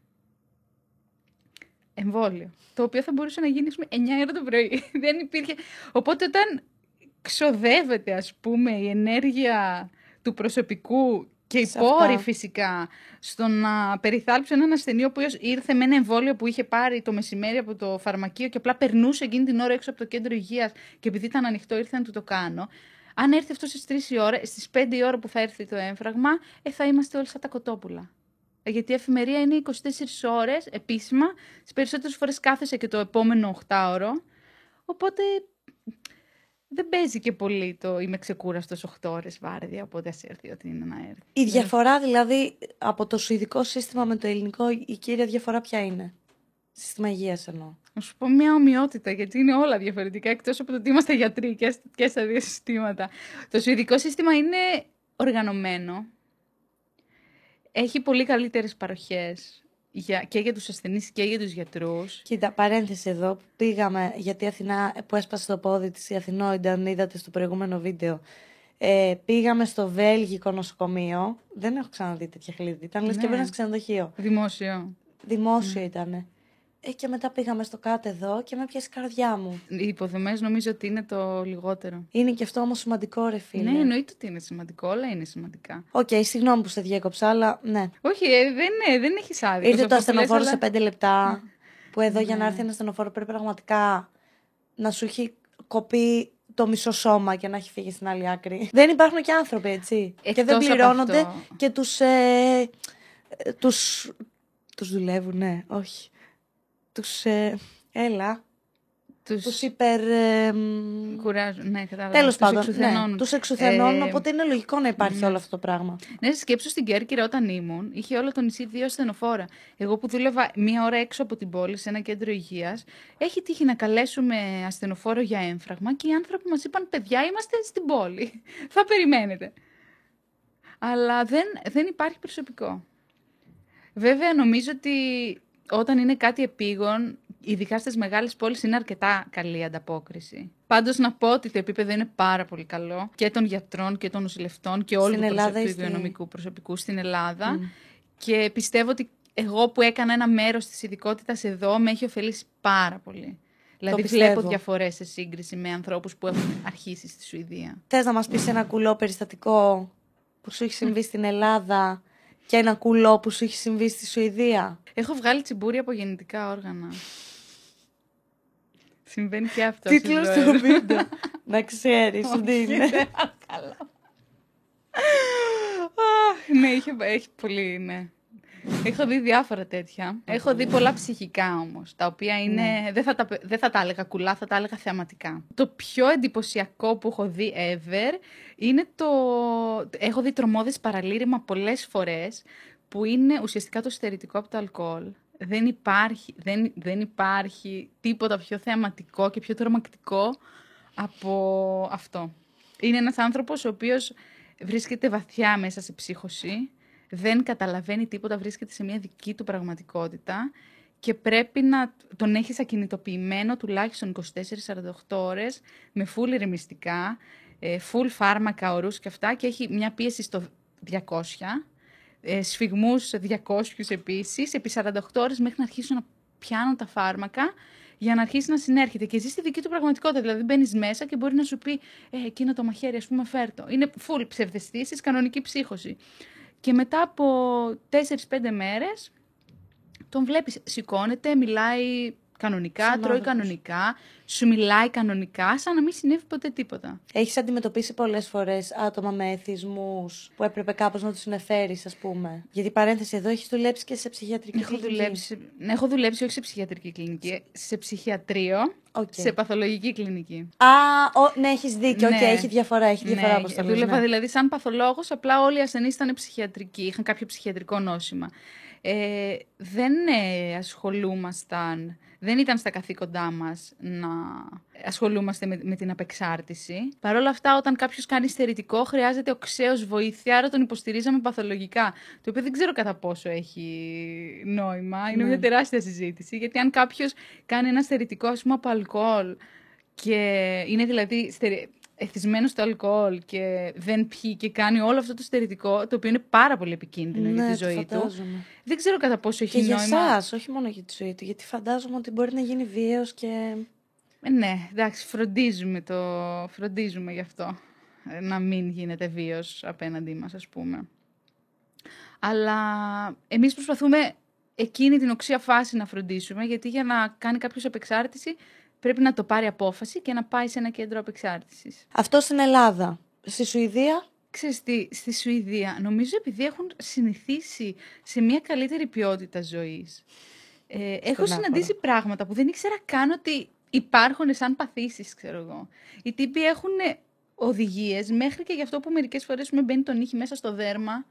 Speaker 2: Εμβόλιο. Το οποίο θα μπορούσε να γίνει, πούμε, 9 ώρα το πρωί. Δεν υπήρχε. Οπότε όταν ξοδεύεται, ας πούμε, η ενέργεια του προσωπικού και οι πόροι φυσικά στο να περιθάλψω έναν ασθενή ο οποίος ήρθε με ένα εμβόλιο που είχε πάρει το μεσημέρι από το φαρμακείο και απλά περνούσε εκείνη την ώρα έξω από το κέντρο υγείας και επειδή ήταν ανοιχτό ήρθε να του το κάνω. Αν έρθει αυτός στις 3 η ώρα, στις 5 η ώρα που θα έρθει το έμφραγμα, ε, θα είμαστε όλοι σαν τα κοτόπουλα. Ε, Γιατί η εφημερία είναι 24 ώρες επίσημα. Τις περισσότερες φορές κάθεσαι και το επόμενο 8ωρο. Οπότε δεν παίζει και πολύ το είμαι ξεκούραστος 8 ώρες βάρδια. Οπότε ας έρθει ό,τι είναι να έρθει.
Speaker 1: Η διαφορά δηλαδή από το σουηδικό σύστημα με το ελληνικό, η κύρια διαφορά ποια είναι; Σύστημα υγεία εννοώ.
Speaker 2: Να σου πω μια ομοιότητα, γιατί είναι όλα διαφορετικά, εκτός από το ότι είμαστε γιατροί και, σ- και στα δύο συστήματα. Το σουηδικό σύστημα είναι οργανωμένο. Έχει πολύ καλύτερες παροχές για, και για τους ασθενείς και για τους γιατρούς.
Speaker 1: Κοίτα, παρένθεση εδώ. Πήγαμε γιατί η Αθηνά που έσπασε το πόδι της, η Αθηνόιντα, αν είδατε στο προηγούμενο βίντεο. Ε, πήγαμε στο Βέλγικο νοσοκομείο. Δεν έχω ξαναδεί τέτοια χλίδι. Ήταν λες και
Speaker 2: Ναι.
Speaker 1: μπαίνα σε ξενοδοχείο.
Speaker 2: Δημόσιο.
Speaker 1: Δημόσιο ήτανε. Ε, και μετά πήγαμε στο κάτω εδώ και με πιάσει η καρδιά μου.
Speaker 2: Οι υποδομές νομίζω ότι είναι το λιγότερο.
Speaker 1: Είναι και αυτό όμως σημαντικό, ρε φίλε.
Speaker 2: Ναι, εννοείται ότι είναι σημαντικό, όλα είναι σημαντικά.
Speaker 1: Οκ, συγγνώμη που σε διέκοψα, αλλά ναι.
Speaker 2: Όχι, ε, δεν, ναι, δεν έχεις άδικο.
Speaker 1: Ήρθε
Speaker 2: σε
Speaker 1: το
Speaker 2: αυτό που λες,
Speaker 1: ασθενοφόρο
Speaker 2: αλλά-
Speaker 1: σε πέντε λεπτά. Που εδώ για να
Speaker 2: Ναι.
Speaker 1: έρθει ένα ασθενοφόρο πρέπει πραγματικά να σου έχει κοπεί το μισό σώμα και να έχει φύγει στην άλλη άκρη. Δεν υπάρχουν και άνθρωποι, έτσι. και δεν
Speaker 2: Εκτός από
Speaker 1: πληρώνονται
Speaker 2: αυτό.
Speaker 1: και τους, ε, ε, τους, τους δουλεύουν, ναι, όχι. Τους, ε, έλα,
Speaker 2: Τους,
Speaker 1: τους υπερ... Ε, μ,
Speaker 2: κουράζουν. Ναι, κατάλαβα.
Speaker 1: Τέλος
Speaker 2: Τους
Speaker 1: πάντων,
Speaker 2: εξουθενώνουν.
Speaker 1: ναι, τους εξουθενώνουν,
Speaker 2: Ε,
Speaker 1: οπότε είναι λογικό να υπάρχει
Speaker 2: ναι.
Speaker 1: όλο αυτό το πράγμα.
Speaker 2: Ναι, σκέψου στην Κέρκυρα όταν ήμουν, είχε όλο το νησί δύο ασθενοφόρα. Εγώ που δούλευα μία ώρα έξω από την πόλη, σε ένα κέντρο υγείας, έχει τύχει να καλέσουμε ασθενοφόρο για έμφραγμα και οι άνθρωποι μας είπαν: Παιδιά, είμαστε στην πόλη. Θα περιμένετε. Αλλά δεν, δεν υπάρχει προσωπικό. Βέβαια, νομίζω ότι όταν είναι κάτι επίγον, ειδικά στις μεγάλες πόλεις, είναι αρκετά καλή η ανταπόκριση. Πάντως να πω ότι το επίπεδο είναι πάρα πολύ καλό και των γιατρών και των νοσηλευτών και όλου
Speaker 1: Στην
Speaker 2: του,
Speaker 1: Ελλάδα
Speaker 2: προσωπικού,
Speaker 1: ή στη-
Speaker 2: υγειονομικού προσωπικού στην Ελλάδα.
Speaker 1: Μμ.
Speaker 2: Και πιστεύω ότι εγώ που έκανα ένα μέρος της ειδικότητας εδώ με έχει ωφελήσει πάρα πολύ. Δηλαδή
Speaker 1: πιστεύω.
Speaker 2: βλέπω διαφορές σε σύγκριση με ανθρώπους που έχουν αρχίσει στη Σουηδία.
Speaker 1: Θες να μας πεις ένα κουλό περιστατικό που σου έχει συμβεί στην Ελλάδα και ένα κουλό που σου έχει συμβεί στη Σουηδία.
Speaker 2: Έχω βγάλει τσιμπούρι από γεννητικά όργανα. Συμβαίνει και αυτό. στη
Speaker 1: Τίτλος
Speaker 2: ζωή.
Speaker 1: του βίντεο. να ξέρεις τι είναι.
Speaker 2: Καλά. Αχ, ναι, είχε, έχει πολύ, ναι. Έχω δει διάφορα τέτοια. Έχω δει πολλά ψυχικά όμως, τα οποία είναι, δεν, θα τα, δεν θα τα έλεγα κουλά, θα τα έλεγα θεαματικά. Το πιο εντυπωσιακό που έχω δει ever είναι το... Έχω δει τρομόδες παραλήρημα πολλές φορές, που είναι ουσιαστικά το στερητικό από το αλκοόλ. Δεν υπάρχει, δεν, δεν υπάρχει τίποτα πιο θεαματικό και πιο τρομακτικό από αυτό. Είναι ένας άνθρωπος ο οποίος βρίσκεται βαθιά μέσα σε ψύχωση, δεν καταλαβαίνει τίποτα, βρίσκεται σε μια δική του πραγματικότητα και πρέπει να τον έχεις ακινητοποιημένο τουλάχιστον 24-48 ώρες με full ηρεμιστικά, ε, full φάρμακα, ορούς και αυτά και έχει μια πίεση στο 200, ε, σφιγμούς 200 επίσης, επί 48 ώρες μέχρι να αρχίσουν να πιάνουν τα φάρμακα για να αρχίσει να συνέρχεται και ζει στη δική του πραγματικότητα. Δηλαδή, μπαίνεις μέσα και μπορεί να σου πει: Ε, εκείνο το μαχαίρι, ας πούμε, φέρτο. Είναι full ψευδεστήσεις, κανονική ψύχωση. Και μετά από 4-5 μέρες, τον βλέπεις, σηκώνεται, μιλάει κανονικά,
Speaker 1: Σαν
Speaker 2: τρώει
Speaker 1: άνθρωπος.
Speaker 2: κανονικά, σου μιλάει κανονικά, σαν να μην συνέβη ποτέ τίποτα.
Speaker 1: Έχεις αντιμετωπίσει πολλές φορές άτομα με εθισμούς που έπρεπε κάπως να τους συνεφέρεις, ας πούμε; Γιατί παρένθεση εδώ έχεις δουλέψει και σε ψυχιατρική
Speaker 2: Έχω
Speaker 1: κλινική.
Speaker 2: δουλέψει, ναι, έχω δουλέψει όχι σε ψυχιατρική κλινική, σε ψυχιατρίο,
Speaker 1: Οκ.
Speaker 2: σε παθολογική κλινική.
Speaker 1: Α, ο, ναι, έχεις δίκιο. Οκ,
Speaker 2: Ναι.
Speaker 1: έχει διαφορά, έχει διαφορά όπως το λες,
Speaker 2: δούλευα
Speaker 1: ναι.
Speaker 2: δηλαδή σαν παθολόγος, απλά όλοι οι ασθενείς ήταν ψυχιατρικοί, είχαν κάποιο ψυχιατρικό νόσημα. Ε, δεν ε, ασχολούμασταν, δεν ήταν στα καθήκοντά μας να ασχολούμαστε με, με την απεξάρτηση. Παρ' όλα αυτά, όταν κάποιος κάνει στερητικό, χρειάζεται οξέως βοήθεια, άρα τον υποστηρίζαμε παθολογικά. Το οποίο δεν ξέρω κατά πόσο έχει νόημα, είναι
Speaker 1: Ναι.
Speaker 2: μια τεράστια συζήτηση, γιατί αν κάποιος κάνει ένα στερητικό, ας πούμε, από αλκοόλ, και είναι δηλαδή στερε... εθισμένος στο αλκοόλ και δεν πιει και κάνει όλο αυτό το στερητικό, το οποίο είναι πάρα πολύ επικίνδυνο για
Speaker 1: Ναι,
Speaker 2: τη
Speaker 1: το
Speaker 2: ζωή του.
Speaker 1: φαντάζομαι.
Speaker 2: Δεν ξέρω κατά πόσο έχει
Speaker 1: Και για
Speaker 2: νόημα.
Speaker 1: εσάς, όχι μόνο για τη ζωή του. Γιατί φαντάζομαι ότι μπορεί να γίνει βίαιος και.
Speaker 2: Ε, ναι, εντάξει, φροντίζουμε, το... φροντίζουμε γι' αυτό. ε, Να μην γίνεται βίος απέναντί μας, ας πούμε. Αλλά εμείς προσπαθούμε εκείνη την οξία φάση να φροντίσουμε, γιατί για να κάνει κάποιος απεξάρτηση πρέπει να το πάρει απόφαση και να πάει σε ένα κέντρο απεξάρτησης.
Speaker 1: Αυτό στην Ελλάδα. Στη Σουηδία;
Speaker 2: Ξέρεις τι, στη Σουηδία νομίζω επειδή έχουν συνηθίσει σε μια καλύτερη ποιότητα ζωής. Ε, έχω
Speaker 1: άκορα.
Speaker 2: συναντήσει πράγματα που δεν ήξερα καν ότι υπάρχουν σαν παθήσεις, ξέρω εγώ. Οι τύποι έχουν οδηγίες μέχρι και γι' αυτό που μερικές φορές με μπαίνει τον ήχη μέσα στο δέρμα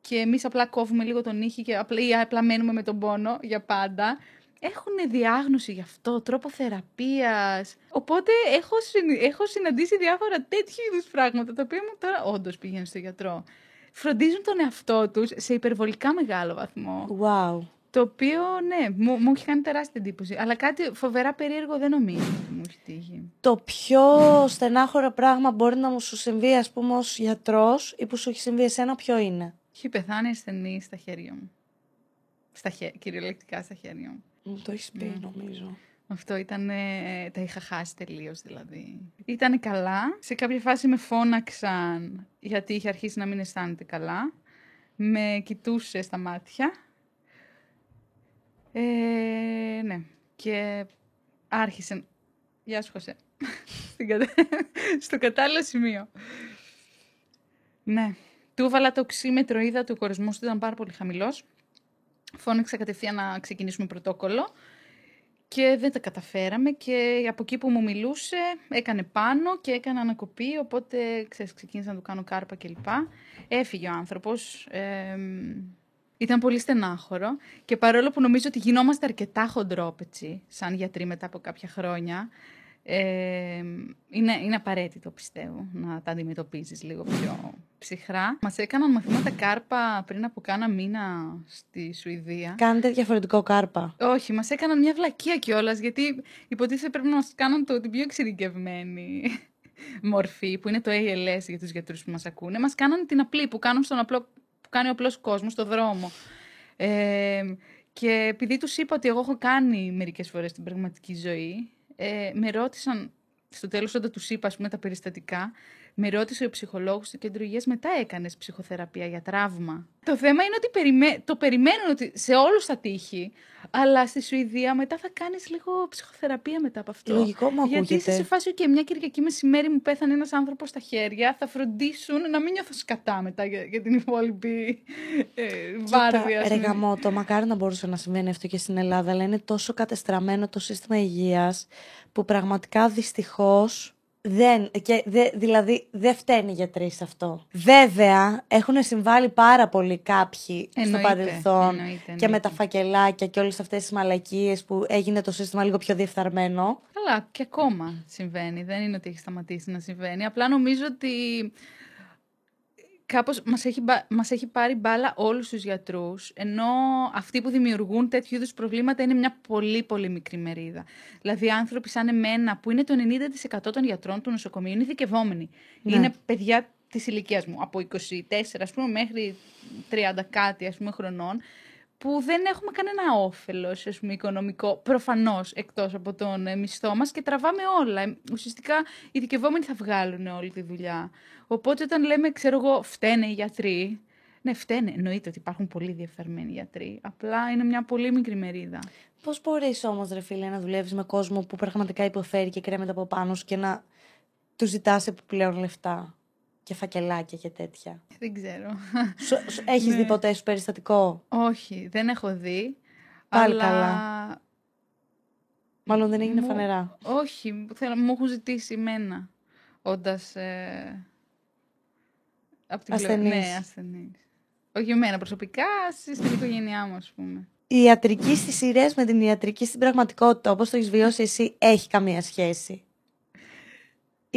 Speaker 2: και εμείς απλά κόβουμε λίγο τον ήχη και απλά, ή απλά μένουμε με τον πόνο για πάντα. Έχουν διάγνωση γι' αυτό, τρόπο θεραπείας. Οπότε έχω, συν- έχω συναντήσει διάφορα τέτοιου είδους πράγματα, τα οποία μου τώρα όντως πηγαίνουν στο γιατρό. Φροντίζουν τον εαυτό τους σε υπερβολικά μεγάλο βαθμό.
Speaker 1: Wow.
Speaker 2: Το οποίο, ναι, μου, μου έχει κάνει τεράστια εντύπωση. Αλλά κάτι φοβερά περίεργο δεν νομίζω ότι μου έχει τύχει.
Speaker 1: Το πιο στενάχωρο πράγμα μπορεί να μου σου συμβεί, ας πούμε, ως γιατρός ή που σου έχει συμβεί εσένα, ποιο είναι;
Speaker 2: Έχει πεθάνει ασθενή στα χέρια μου. Στα χέ... Κυριολεκτικά στα χέρια μου.
Speaker 1: Μου το έχεις πει, νομίζω.
Speaker 2: Αυτό ήταν. ε, τα είχα χάσει τελείως δηλαδή. Ήταν καλά. Σε κάποια φάση με φώναξαν γιατί είχε αρχίσει να μην αισθάνεται καλά. Με κοιτούσε στα μάτια. Ε, ναι. Και άρχισε. Γεια σου, Χωσέ. Στην κατα- Στο κατάλληλο σημείο. Ναι. Του έβαλα το οξύμετρο, είδα ότι ο κορεσμό του ήταν πάρα πολύ χαμηλός. Φώναξα κατευθείαν να ξεκινήσουμε πρωτόκολλο και δεν τα καταφέραμε και από εκεί που μου μιλούσε έκανε πάνω και έκανε ανακοπή, οπότε ξέρεις, ξεκίνησα να του κάνω κάρπα κλπ. Έφυγε ο άνθρωπος. εμ, ήταν πολύ στενάχωρο και παρόλο που νομίζω ότι γινόμαστε αρκετά χοντρόπετσι σαν γιατροί μετά από κάποια χρόνια, ε, είναι, είναι απαραίτητο πιστεύω να τα αντιμετωπίζεις λίγο πιο ψυχρά. Μας έκαναν μαθήματα κάρπα πριν από κάνα μήνα στη Σουηδία.
Speaker 1: Κάνετε διαφορετικό κάρπα.
Speaker 2: Όχι, μας έκαναν μια βλακεία κιόλας, γιατί υποτίθεται πρέπει να μας κάνουν το, την πιο εξειδικευμένη μορφή, που είναι το ALS για τους γιατρούς που μας ακούνε. Μας κάναν την απλή που, κάνουν στον απλό, που κάνει ο απλός κόσμος στο δρόμο. Ε, και επειδή τους είπα ότι εγώ έχω κάνει μερικές φορές την πραγματική ζωή, ε, με ρώτησαν, στο τέλος όταν τους είπα ας πούμε, τα περιστατικά, με ρώτησε ο ψυχολόγος του κέντρου υγείας, μετά έκανες ψυχοθεραπεία για τραύμα. Το θέμα είναι ότι περιμέ... το περιμένουν ότι σε όλους θα τύχει, αλλά στη Σουηδία μετά θα κάνεις λίγο ψυχοθεραπεία μετά από αυτό.
Speaker 1: Λογικό μου
Speaker 2: Γιατί είσαι
Speaker 1: ακούγεται.
Speaker 2: σε φάση και μια Κυριακή μεσημέρι μου πέθανε ένας άνθρωπος στα χέρια, θα φροντίσουν να μην νιώθω σκατά μετά για, για την υπόλοιπη ε, βάρδια. ας
Speaker 1: Ρε
Speaker 2: πούμε.
Speaker 1: γαμώτο, μακάρι να μπορούσε να συμβαίνει αυτό και στην Ελλάδα, αλλά είναι τόσο κατεστραμμένο το σύστημα υγείας που πραγματικά δυστυχώς δεν, και δε, δηλαδή δεν φταίνει οι γιατροί σε αυτό. Βέβαια, έχουν συμβάλει πάρα πολύ κάποιοι στο
Speaker 2: Εννοείται,
Speaker 1: παρελθόν
Speaker 2: εννοείται,
Speaker 1: και με
Speaker 2: εννοείται.
Speaker 1: τα φακελάκια και όλες αυτές τις μαλακίες που έγινε το σύστημα λίγο πιο διεφθαρμένο.
Speaker 2: Καλά, και ακόμα συμβαίνει. Δεν είναι ότι έχει σταματήσει να συμβαίνει. Απλά νομίζω ότι κάπως μας έχει, μπα- μας έχει πάρει μπάλα όλους τους γιατρούς, ενώ αυτοί που δημιουργούν τέτοιου είδους προβλήματα είναι μια πολύ πολύ μικρή μερίδα. Δηλαδή άνθρωποι σαν εμένα, που είναι το 90% των γιατρών του νοσοκομείου, είναι ειδικευόμενοι.
Speaker 1: Ναι.
Speaker 2: Είναι παιδιά της ηλικίας μου, από 24 ας πούμε μέχρι 30 κάτι ας πούμε χρονών, που δεν έχουμε κανένα όφελος ας πούμε, οικονομικό, προφανώς εκτός από τον ε, μισθό μας και τραβάμε όλα. Ε, Ουσιαστικά οι ειδικευόμενοι θα βγάλουν όλη τη δουλειά. Οπότε όταν λέμε, ξέρω εγώ, φταίνε οι γιατροί, ναι, φταίνε. Εννοείται ότι υπάρχουν πολύ διεφθαρμένοι γιατροί. Απλά είναι μια πολύ μικρή μερίδα.
Speaker 1: Πώς μπορείς όμως, ρε φίλε, να δουλεύεις με κόσμο που πραγματικά υποφέρει και κρέμεται από πάνω σου και να του ζητάς επιπλέον λεφτά; Και φακελάκια και τέτοια.
Speaker 2: Δεν ξέρω.
Speaker 1: Σου, σου, έχεις
Speaker 2: Ναι.
Speaker 1: δει ποτέ σου περιστατικό;
Speaker 2: Όχι, δεν έχω δει.
Speaker 1: Πάλι
Speaker 2: αλλά...
Speaker 1: καλά. Μάλλον δεν έγινε
Speaker 2: Μου-
Speaker 1: φανερά.
Speaker 2: Όχι, θέλω, μου έχουν ζητήσει εμένα, όντας... Ε, από την πλευρά-
Speaker 1: Ασθενής.
Speaker 2: Ναι, ασθενής. Όχι εμένα προσωπικά, στη- στην οικογένειά μου, ας πούμε.
Speaker 1: Η ιατρική στις σειρές με την ιατρική στην πραγματικότητα, όπως το έχεις βιώσει εσύ, έχει καμία σχέση;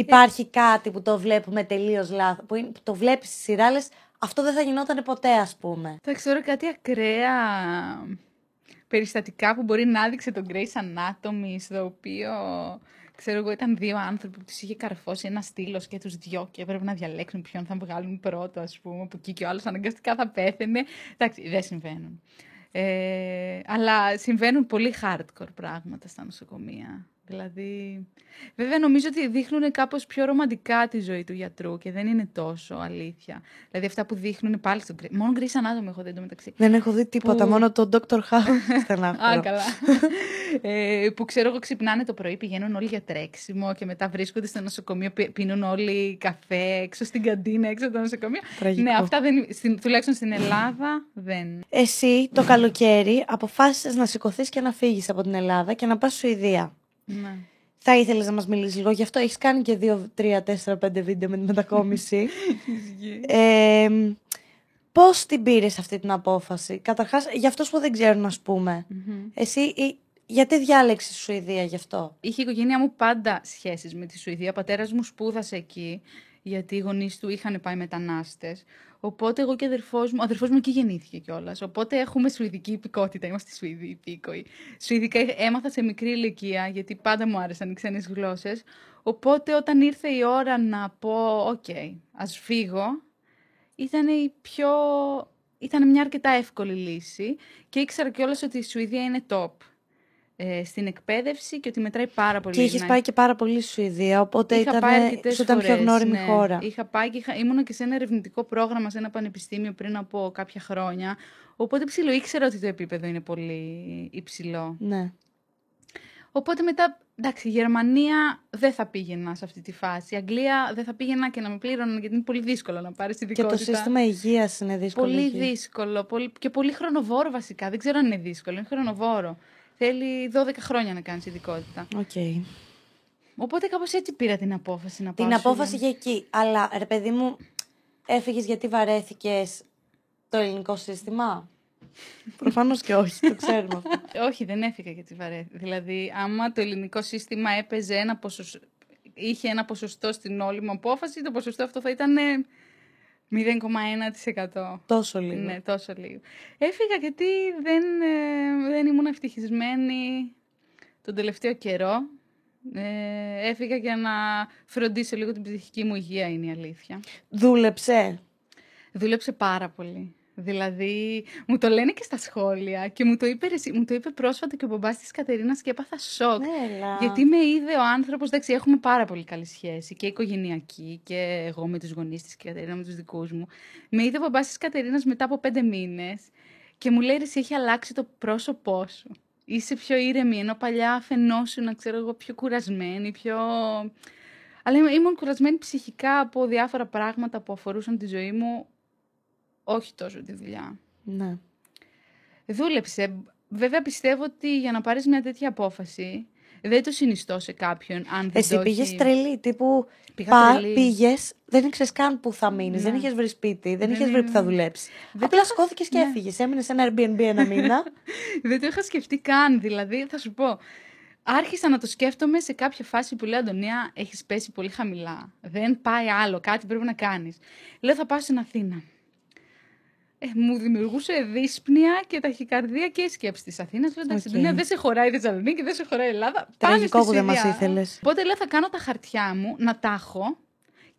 Speaker 1: Υπάρχει κάτι που το βλέπουμε τελείως λάθος, που, είναι- που το βλέπεις στη σειρά, λες, αυτό δεν θα γινόταν ποτέ, ας πούμε.
Speaker 2: Θα ξέρω κάτι ακραία περιστατικά που μπορεί να άδειξε τον Grace Anatomy, στο οποίο ξέρω εγώ ήταν δύο άνθρωποι που τους είχε καρφώσει ένα στήλος και τους δυο και έπρεπε να διαλέξουν ποιον θα βγάλουν πρώτο, ας πούμε, από εκεί και ο άλλος αναγκαστικά θα πέθαινε. Εντάξει, δεν συμβαίνουν. Ε, αλλά συμβαίνουν πολύ hardcore πράγματα στα νοσοκομεία. Δηλαδή, βέβαια νομίζω ότι δείχνουν κάπως πιο ρομαντικά τη ζωή του γιατρού και δεν είναι τόσο αλήθεια. Δηλαδή αυτά που δείχνουν πάλι στον Grey. Μόνο Grey's Anatomy έχω δει το μεταξύ.
Speaker 1: Δεν έχω δει τίποτα,
Speaker 2: Που-
Speaker 1: μόνο το Dr. House
Speaker 2: Α,
Speaker 1: στενάχωρο.
Speaker 2: καλά. ε, που ξέρω εγώ ξυπνάνε το πρωί, πηγαίνουν όλοι για τρέξιμο και μετά βρίσκονται στο νοσοκομείο, πι- πίνουν όλοι καφέ έξω στην καντίνα, έξω από το νοσοκομείο.
Speaker 1: Τραγικό.
Speaker 2: Ναι, αυτά δεν, στην, τουλάχιστον στην Ελλάδα δεν.
Speaker 1: Εσύ το καλοκαίρι αποφάσισες να σηκωθείς και να φύγεις από την Ελλάδα και να πας Σουηδία.
Speaker 2: Ναι.
Speaker 1: Θα ήθελες να μας μιλήσεις λίγο γι' αυτό. Έχεις κάνει και δύο, τρία, τέσσερα, πέντε βίντεο με τη μετακόμιση. ε, πώς την πήρες αυτή την απόφαση; Καταρχάς, για αυτούς που δεν ξέρουν, ας πούμε.
Speaker 2: Μμμ.
Speaker 1: Εσύ, ή- γιατί διάλεξες τη Σουηδία γι' αυτό;
Speaker 2: Είχε η οικογένειά μου πάντα σχέσεις με τη Σουηδία. Ο πατέρας μου σπούδασε εκεί, γιατί οι γονείς του είχαν πάει μετανάστες. Οπότε εγώ και ο αδερφός μου, ο αδερφός μου εκεί γεννήθηκε κιόλας. Οπότε έχουμε σουηδική υπηκότητα, είμαστε Σουηδοί υπήκοοι. Σουηδικά έμαθα σε μικρή ηλικία, γιατί πάντα μου άρεσαν οι ξένες γλώσσες. Οπότε όταν ήρθε η ώρα να πω, οκ, ας φύγω, ήταν η πιο... Ήταν μια αρκετά εύκολη λύση και ήξερα κιόλας ότι η Σουηδία είναι top ε, στην εκπαίδευση και ότι μετράει πάρα πολύ.
Speaker 1: Και είχες
Speaker 2: να-
Speaker 1: πάει και πάρα πολύ στη Σουηδία, οπότε
Speaker 2: Είχα
Speaker 1: ήταν,
Speaker 2: πάει αρκετές
Speaker 1: σου ήταν πιο
Speaker 2: φορές,
Speaker 1: γνώριμη
Speaker 2: ναι.
Speaker 1: χώρα.
Speaker 2: Είχα πάει και είχα, ήμουνα και σε ένα ερευνητικό πρόγραμμα σε ένα πανεπιστήμιο πριν από κάποια χρόνια. Οπότε ψηλό ήξερα ότι το επίπεδο είναι πολύ υψηλό.
Speaker 1: Ναι.
Speaker 2: Οπότε μετά, εντάξει, η Γερμανία δεν θα πήγαινα σε αυτή τη φάση. Η Αγγλία δεν θα πήγαινα και να με πλήρωναν γιατί είναι πολύ δύσκολο να πάρεις
Speaker 1: Και
Speaker 2: ειδικότητα.
Speaker 1: το σύστημα υγείας είναι δύσκολο.
Speaker 2: Πολύ
Speaker 1: εκεί.
Speaker 2: δύσκολο πολύ, και πολύ χρονοβόρο βασικά. Δεν ξέρω αν είναι δύσκολο, είναι χρονοβόρο. Θέλει 12 χρόνια να κάνεις ειδικότητα.
Speaker 1: Οκ.
Speaker 2: Οπότε κάπως έτσι πήρα την απόφαση να πάω
Speaker 1: Την
Speaker 2: στη
Speaker 1: απόφαση
Speaker 2: Σουηδία.
Speaker 1: για εκεί. Αλλά ρε παιδί μου, έφυγες γιατί βαρέθηκες το ελληνικό σύστημα; Προφανώς και όχι, το ξέρουμε αυτό.
Speaker 2: Όχι, δεν έφυγα γιατί βαρέθηκα. Δηλαδή, άμα το ελληνικό σύστημα έπαιζε ένα ποσοστό, είχε ένα ποσοστό στην όλη μου απόφαση, το ποσοστό αυτό θα ήταν ε, 0,1%.
Speaker 1: Τόσο λίγο.
Speaker 2: Ναι, τόσο λίγο. Έφυγα γιατί δεν, ε, δεν ήμουν ευτυχισμένη τον τελευταίο καιρό. Ε, έφυγα για να φροντίσω λίγο την ψυχική μου υγεία, είναι η αλήθεια.
Speaker 1: Δούλεψε.
Speaker 2: Δούλεψε πάρα πολύ. Δηλαδή, μου το λένε και στα σχόλια και μου το είπε, ρεσί- μου το είπε πρόσφατα και ο μπαμπάς της Κατερίνας και έπαθα σοκ.
Speaker 1: Έλα.
Speaker 2: Γιατί με είδε ο άνθρωπος, εντάξει, έχουμε πάρα πολύ καλή σχέση και οικογενειακή και εγώ με τους γονείς της και η Κατερίνα με τους δικούς μου. Με είδε ο μπαμπάς της Κατερίνας μετά από πέντε μήνες και μου λέει, «Ρε, εσύ έχει αλλάξει το πρόσωπό σου. Είσαι πιο ήρεμη, ενώ παλιά φαινόσουν, να ξέρω εγώ, πιο κουρασμένη, πιο... Αλλά είμαι- ήμουν κουρασμένη ψυχικά από διάφορα πράγματα που αφορούσαν τη ζωή μου, όχι τόσο τη δουλειά.
Speaker 1: Ναι.
Speaker 2: Δούλεψε. Βέβαια πιστεύω ότι για να πάρεις μια τέτοια απόφαση δεν το συνιστώ σε κάποιον αν δεν
Speaker 1: Εσύ
Speaker 2: το
Speaker 1: πήγες
Speaker 2: έχει...
Speaker 1: τρελή. Τύπου
Speaker 2: Πήγα
Speaker 1: πα,
Speaker 2: τρελή.
Speaker 1: πήγες, δεν ήξερες καν που θα μείνεις, δεν
Speaker 2: Ναι.
Speaker 1: είχες βρει σπίτι, δεν,
Speaker 2: Δεν
Speaker 1: είχες βρει που θα
Speaker 2: είναι-
Speaker 1: δουλέψεις.
Speaker 2: Δεν
Speaker 1: Απλά
Speaker 2: το είχα-
Speaker 1: σκόθηκε και
Speaker 2: ναι.
Speaker 1: έφυγες. Έμεινες σε ένα Airbnb ένα μήνα.
Speaker 2: Δεν το είχα σκεφτεί καν. Δηλαδή, θα σου πω, άρχισα να το σκέφτομαι σε κάποια φάση που λέω, Αντωνία, έχεις πέσει πολύ χαμηλά. Δεν πάει άλλο, κάτι πρέπει να κάνεις. Λέω, θα πάω στην Αθήνα. Ε, μου δημιουργούσε δύσπνοια και ταχυκαρδία και η σκέψη της Αθήνας. Λέω, εντάξει,
Speaker 1: Οκ.
Speaker 2: Αντωνία, δεν σε χωράει η Θεσσαλονίκη, δεν σε χωράει η Ελλάδα. Πάμε
Speaker 1: Τραγικό
Speaker 2: στη
Speaker 1: που δεν
Speaker 2: Σουηδία.
Speaker 1: μας ήθελες.
Speaker 2: Οπότε λέω, θα κάνω τα χαρτιά μου, να τα έχω.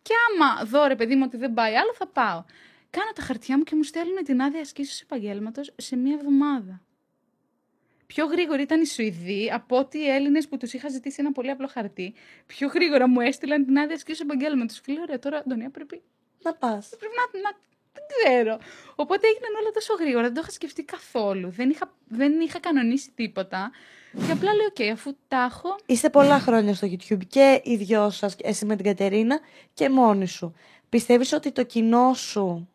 Speaker 2: Και άμα δω, ρε παιδί μου, ότι δεν πάει άλλο, θα πάω. Κάνω τα χαρτιά μου και μου στέλνουν την άδεια ασκήσεως επαγγέλματος σε μία εβδομάδα. Πιο γρήγορη ήταν οι Σουηδοί από ότι οι Έλληνες που τους είχα ζητήσει ένα πολύ απλό χαρτί. Πιο γρήγορα μου έστειλαν την άδεια ασκήσεως επαγγέλματος. Φίλε, ωραία, τώρα, Αντωνία, πρέπει,
Speaker 1: να πας.
Speaker 2: πρέπει να, να. Δεν ξέρω. Οπότε έγιναν όλα τόσο γρήγορα. Δεν το είχα σκεφτεί καθόλου. Δεν είχα, δεν είχα κανονίσει τίποτα. Και απλά λέω: Οκ, αφού τα έχω.
Speaker 1: Είστε πολλά χρόνια στο YouTube και οι δυο σας, εσύ με την Κατερίνα και μόνοι σου. Πιστεύεις ότι το κοινό σου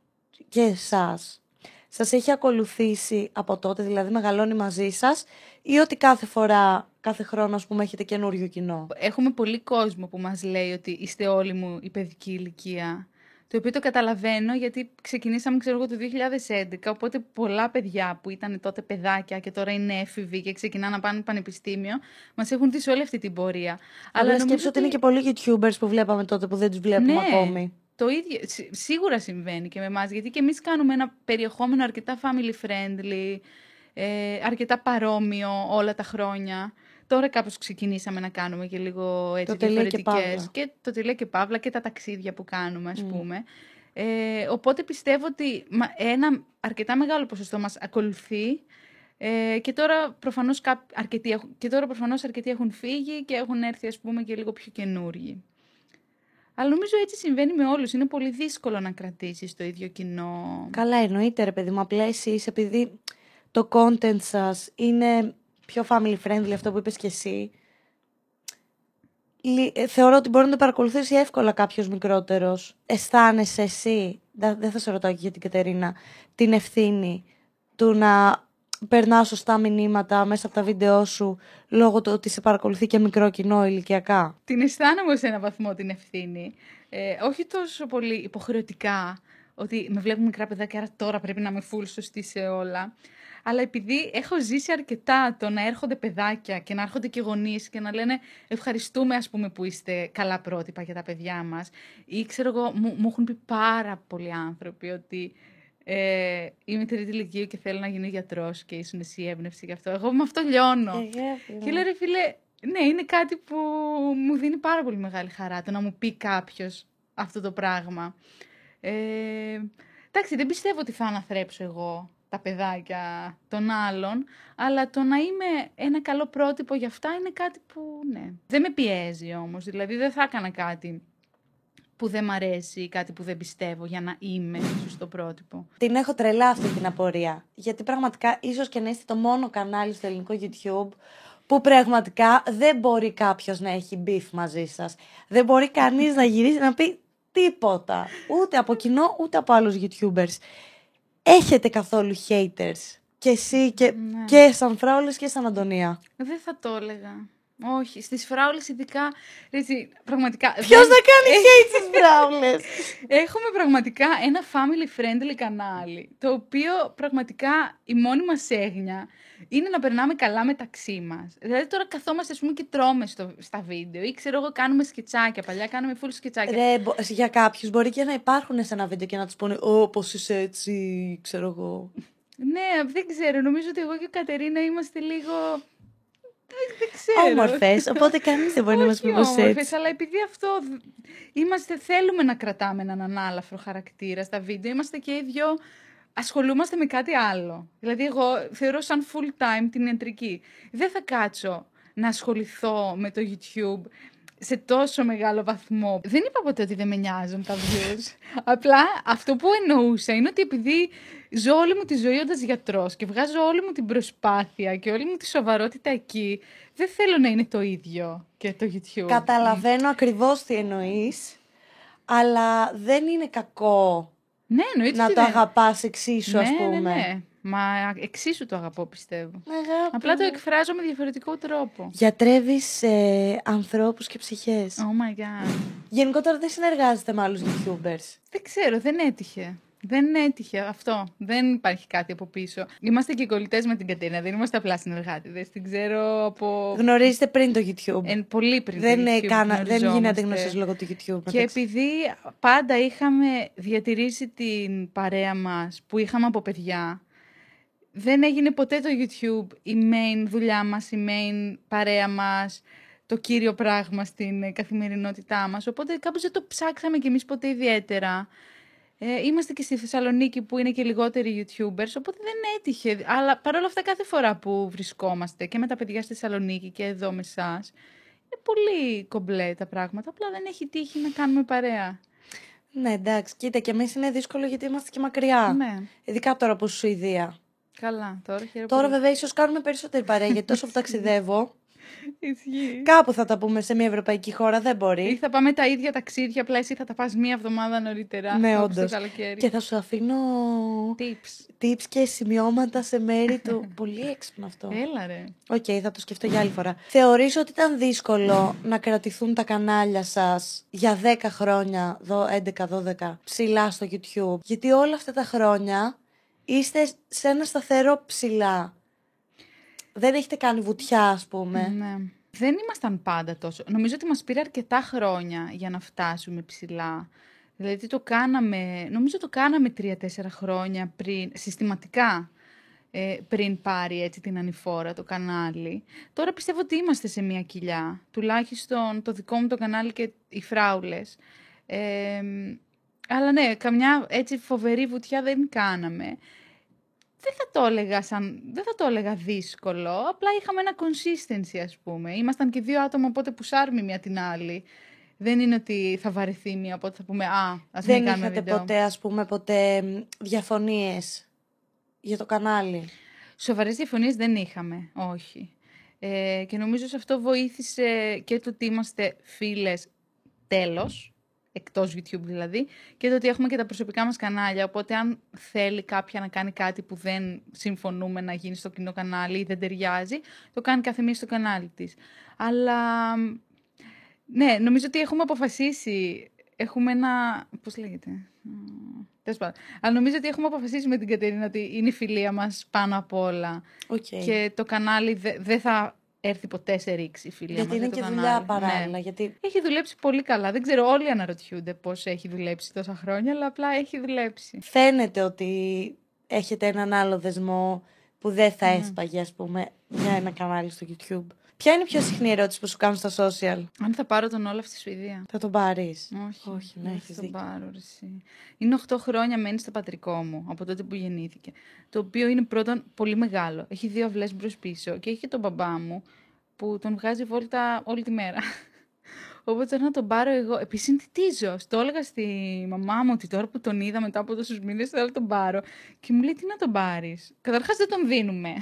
Speaker 1: και εσάς σας έχει ακολουθήσει από τότε, δηλαδή μεγαλώνει μαζί σας ή ότι κάθε φορά, κάθε χρόνο ας πούμε έχετε καινούριο κοινό;
Speaker 2: Έχουμε πολύ κόσμο που μας λέει ότι είστε όλοι μου η παιδική ηλικία. Το οποίο το καταλαβαίνω γιατί ξεκινήσαμε, ξέρω εγώ, το 2011. Οπότε πολλά παιδιά που ήταν τότε παιδάκια και τώρα είναι έφηβοι και ξεκινάνε να πάνε πανεπιστήμιο, μας έχουν δει σε όλη αυτή την πορεία.
Speaker 1: Αλλά
Speaker 2: νομίζω
Speaker 1: σκέψου ότι είναι και πολλοί YouTubers που βλέπαμε τότε που δεν τους βλέπουμε
Speaker 2: Ναι.
Speaker 1: ακόμη.
Speaker 2: Το ίδιο, σι- σίγουρα συμβαίνει και με εμάς, γιατί και εμείς κάνουμε ένα περιεχόμενο αρκετά family friendly, ε, αρκετά παρόμοιο όλα τα χρόνια. Τώρα κάπως ξεκινήσαμε να κάνουμε και λίγο έτσι
Speaker 1: τελεία και
Speaker 2: διαφορετικές.
Speaker 1: παύλα.
Speaker 2: Και το τελεία και παύλα και τα ταξίδια που κάνουμε, ας πούμε. Ε, οπότε πιστεύω ότι μα- ένα αρκετά μεγάλο ποσοστό μας ακολουθεί Ε, και, τώρα προφανώς κά- αρκετοί, έχουν- και τώρα προφανώς αρκετοί έχουν φύγει και έχουν έρθει ας πούμε και λίγο πιο καινούργοι. Αλλά νομίζω έτσι συμβαίνει με όλους. Είναι πολύ δύσκολο να κρατήσεις το ίδιο κοινό.
Speaker 1: Καλά, εννοείται ρε παιδί μου. Απλά εσείς επειδή το content σας είναι πιο family friendly, αυτό που είπες και εσύ, λι- ε, θεωρώ ότι μπορεί να το παρακολουθήσει εύκολα κάποιος μικρότερος. Αισθάνεσαι εσύ, δε- δεν θα σε ρωτάω και για την Κατερίνα, την ευθύνη του να περνάς σωστά μηνύματα μέσα από τα βίντεό σου λόγω του ότι σε παρακολουθεί και μικρό κοινό ηλικιακά.
Speaker 2: Την αισθάνομαι σε έναν βαθμό την ευθύνη. Ε, όχι τόσο πολύ υποχρεωτικά, ότι με βλέπουν μικρά παιδάκια, άρα τώρα πρέπει να είμαι full σωστή σε όλα. Αλλά επειδή έχω ζήσει αρκετά το να έρχονται παιδάκια και να έρχονται και γονείς και να λένε ευχαριστούμε ας πούμε που είστε καλά πρότυπα για τα παιδιά μας. Ή ξέρω εγώ, μου, μου έχουν πει πάρα πολλοί άνθρωποι ότι ε, είμαι τρίτη ηλικίου και θέλω να γίνω γιατρός και ήσουν εσύ η έμπνευση γι' αυτό. Εγώ με αυτό λιώνω. Και λέω ρε φίλε, ναι, είναι κάτι που μου δίνει πάρα πολύ μεγάλη χαρά το να μου πει κάποιος αυτό το πράγμα. Ε, εντάξει, δεν πιστεύω ότι θα αναθρέψω εγώ τα παιδάκια των άλλων, αλλά το να είμαι ένα καλό πρότυπο για αυτά είναι κάτι που, ναι. Δεν με πιέζει όμως, δηλαδή δεν θα έκανα κάτι που δεν μ' αρέσει ή κάτι που δεν πιστεύω για να είμαι σωστό πρότυπο.
Speaker 1: Την έχω τρελά αυτή την απορία. Γιατί πραγματικά ίσως και να είστε το μόνο κανάλι στο ελληνικό YouTube που πραγματικά δεν μπορεί κάποιος να έχει beef μαζί σας. Δεν μπορεί κανείς να γυρίσει να πει τίποτα. Ούτε από κοινό, ούτε από άλλους YouTubers. Έχετε καθόλου haters. Και εσύ και,
Speaker 2: Ναι.
Speaker 1: και σαν Φράουλες και σαν Αντωνία.
Speaker 2: Δεν θα το έλεγα. Όχι, στις φράουλες ειδικά, έτσι, πραγματικά...
Speaker 1: Ποιος
Speaker 2: δεν-
Speaker 1: θα κάνει hate στις Φράουλες;
Speaker 2: Έχουμε πραγματικά ένα family friendly κανάλι, το οποίο πραγματικά η μόνη μας έγνοια είναι να περνάμε καλά μεταξύ μας. Δηλαδή τώρα καθόμαστε ας πούμε και τρώμε στο, στα βίντεο ή ξέρω εγώ κάνουμε σκετσάκια, παλιά κάναμε full σκετσάκια.
Speaker 1: Ρε, μπο- για κάποιους μπορεί και να υπάρχουν σε ένα βίντεο και να τους πούνε «Ω, πώς είσαι έτσι, ξέρω εγώ».
Speaker 2: Ναι, δεν ξέρω, νομίζω ότι εγώ και η Κατερίνα είμαστε λίγο... Δεν, δεν ξέρω.
Speaker 1: Όμορφες, οπότε κανείς δεν μπορεί να μας πει
Speaker 2: Όχι
Speaker 1: πως
Speaker 2: όμορφες,
Speaker 1: έτσι.
Speaker 2: αλλά επειδή αυτό δ- είμαστε, θέλουμε να κρατάμε έναν ανάλαφρο χαρακτήρα στα βίντεο, είμαστε και οι δυο ασχολούμαστε με κάτι άλλο. Δηλαδή εγώ θεωρώ σαν full time την ιατρική. Δεν θα κάτσω να ασχοληθώ με το YouTube σε τόσο μεγάλο βαθμό. Δεν είπα ποτέ ότι δεν με νοιάζουν τα views. Απλά αυτό που εννοούσα είναι ότι επειδή ζω όλη μου τη ζωή όντας γιατρός και βγάζω όλη μου την προσπάθεια και όλη μου τη σοβαρότητα εκεί, δεν θέλω να είναι το ίδιο και το YouTube.
Speaker 1: Καταλαβαίνω ακριβώς τι εννοείς, αλλά δεν είναι κακό
Speaker 2: Ναι, εννοείται
Speaker 1: να
Speaker 2: ότι
Speaker 1: το
Speaker 2: δεν-
Speaker 1: αγαπάς εξίσου, ας
Speaker 2: ναι,
Speaker 1: πούμε.
Speaker 2: Ναι, ναι. Μα εξίσου το αγαπώ, πιστεύω.
Speaker 1: Αγάπη
Speaker 2: Απλά το
Speaker 1: μου.
Speaker 2: εκφράζω με διαφορετικό τρόπο.
Speaker 1: Γιατρεύεις ε, ανθρώπους και ψυχές.
Speaker 2: Oh my god.
Speaker 1: Γενικότερα δεν συνεργάζεστε με άλλους YouTubers.
Speaker 2: Δεν ξέρω, δεν έτυχε. Δεν έτυχε αυτό. Δεν υπάρχει κάτι από πίσω. Είμαστε και κολλητές με την Κατερίνα. Δεν είμαστε απλά συνεργάτε. Την ξέρω από.
Speaker 1: Γνωρίζετε πριν το YouTube.
Speaker 2: Εν, πολύ πριν.
Speaker 1: δεν,
Speaker 2: το
Speaker 1: ε,
Speaker 2: YouTube
Speaker 1: κάνα, δεν
Speaker 2: γνωριζόμαστε.
Speaker 1: γίνεται γνωστός λόγω του YouTube.
Speaker 2: Και
Speaker 1: μεταξύ.
Speaker 2: επειδή πάντα είχαμε διατηρήσει την παρέα μας που είχαμε από παιδιά, δεν έγινε ποτέ το YouTube η main δουλειά μας, η main παρέα μας, το κύριο πράγμα στην ε, καθημερινότητά μας. Οπότε κάπως δεν το ψάξαμε κι εμείς ποτέ ιδιαίτερα. Ε, είμαστε και στη Θεσσαλονίκη που είναι και λιγότεροι YouTubers, οπότε δεν έτυχε. Αλλά παρόλα αυτά κάθε φορά που βρισκόμαστε και με τα παιδιά στη Θεσσαλονίκη και εδώ με εσάς, είναι πολύ κομπλέ τα πράγματα. Απλά δεν έχει τύχει να κάνουμε παρέα.
Speaker 1: Ναι, εντάξει, κοίτα, και εμείς είναι δύσκολο γιατί είμαστε και μακριά.
Speaker 2: Ναι.
Speaker 1: Ειδικά τώρα που Σουηδία.
Speaker 2: Καλά, τώρα χαίρομαι.
Speaker 1: Τώρα βέβαια ίσως κάνουμε περισσότερη παρέα γιατί τόσο που ταξιδεύω.
Speaker 2: Ισχύει.
Speaker 1: Κάπου θα τα πούμε σε μια ευρωπαϊκή χώρα, δεν
Speaker 2: Ή
Speaker 1: μπορεί.
Speaker 2: θα πάμε τα ίδια ταξίδια, απλά εσύ θα τα πας μία εβδομάδα νωρίτερα.
Speaker 1: Ναι,
Speaker 2: όπως το
Speaker 1: όντως.
Speaker 2: καλοκαίρι.
Speaker 1: Και θα σου αφήνω
Speaker 2: Tips.
Speaker 1: tips και σημειώματα σε μέρη του. Πολύ έξυπνο αυτό.
Speaker 2: Έλα ρε.
Speaker 1: Οκ, θα το σκεφτώ για άλλη φορά. Θεωρείς ότι ήταν δύσκολο να κρατηθούν τα κανάλια σας για 10 χρόνια, δω- 11-12, ψηλά στο YouTube; Γιατί όλα αυτά τα χρόνια είστε σε ένα σταθερό ψηλά. Δεν έχετε κάνει βουτιά, ας πούμε.
Speaker 2: Ναι. Δεν ήμασταν πάντα τόσο. Νομίζω ότι μας πήρε αρκετά χρόνια για να φτάσουμε ψηλά. Δηλαδή το κάναμε, νομίζω το κάναμε τρία-τέσσερα χρόνια πριν, συστηματικά, ε, πριν πάρει έτσι την ανηφόρα το κανάλι. Τώρα πιστεύω ότι είμαστε σε μια κοιλιά. Τουλάχιστον το δικό μου το κανάλι και οι φράουλες. Ε, αλλά ναι, καμιά έτσι φοβερή βουτιά δεν κάναμε. Δεν θα το έλεγα σαν, δεν θα το έλεγα δύσκολο, απλά είχαμε ένα consistency ας πούμε. Ήμασταν και δύο άτομα οπότε που σάρμη μια την άλλη. Δεν είναι ότι θα βαρεθεί μία, οπότε θα πούμε «Α, ας
Speaker 1: Δεν
Speaker 2: μην κάνουμε
Speaker 1: είχατε
Speaker 2: βίντεο».
Speaker 1: ποτέ, ας πούμε, ποτέ μ, διαφωνίες για το κανάλι;
Speaker 2: Σοβαρές διαφωνίες δεν είχαμε, όχι. Ε, και νομίζω σε αυτό βοήθησε και το ότι είμαστε φίλες τέλος, εκτός YouTube δηλαδή, και το ότι έχουμε και τα προσωπικά μας κανάλια, οπότε αν θέλει κάποια να κάνει κάτι που δεν συμφωνούμε να γίνει στο κοινό κανάλι ή δεν ταιριάζει, το κάνει κάθε μία στο κανάλι της. Αλλά, ναι, νομίζω ότι έχουμε αποφασίσει, έχουμε ένα, πώς λέγεται, Μ, τέλος πάντων. Αλλά νομίζω ότι έχουμε αποφασίσει με την Κατερίνα ότι είναι η φιλία μας πάνω απ' όλα.
Speaker 1: Οκ.
Speaker 2: Και το κανάλι δε- δεν θα έρθει ποτέ σε ρήξη η φιλία
Speaker 1: Γιατί
Speaker 2: μας
Speaker 1: είναι
Speaker 2: για το
Speaker 1: και
Speaker 2: κανάλι.
Speaker 1: δουλειά
Speaker 2: Ναι.
Speaker 1: παράλληλα. Γιατί
Speaker 2: Έχει δουλέψει πολύ καλά. Δεν ξέρω, όλοι αναρωτιούνται πώς έχει δουλέψει τόσα χρόνια, αλλά απλά έχει δουλέψει.
Speaker 1: φαίνεται ότι έχετε έναν άλλο δεσμό που δεν θα
Speaker 2: Ναι.
Speaker 1: έσπαγε, ας πούμε, για ένα κανάλι στο YouTube. Ποια είναι η πιο συχνή ερώτηση που σου κάνουν στα social;
Speaker 2: Αν θα πάρω τον Όλαφ στη Σουηδία.
Speaker 1: Θα τον πάρεις.
Speaker 2: Όχι,
Speaker 1: Όχι, ναι,
Speaker 2: δεν
Speaker 1: έχεις
Speaker 2: θα τον
Speaker 1: δίκιο.
Speaker 2: πάρω. ρε εσύ. Είναι 8 χρόνια μένει στο πατρικό μου, από τότε που γεννήθηκε. Το οποίο είναι πρώτον πολύ μεγάλο. Έχει δύο αυλές μπρος πίσω και έχει και τον μπαμπά μου που τον βγάζει βόλτα όλη τη μέρα. Οπότε θέλω να τον πάρω εγώ. Επίση συνθητίζω. Το έλεγα στη μαμά μου ότι τώρα που τον είδα μετά από τόσους μήνες θέλω να τον πάρω. Και μου λέει τι να τον πάρεις; Καταρχάς δεν τον δίνουμε.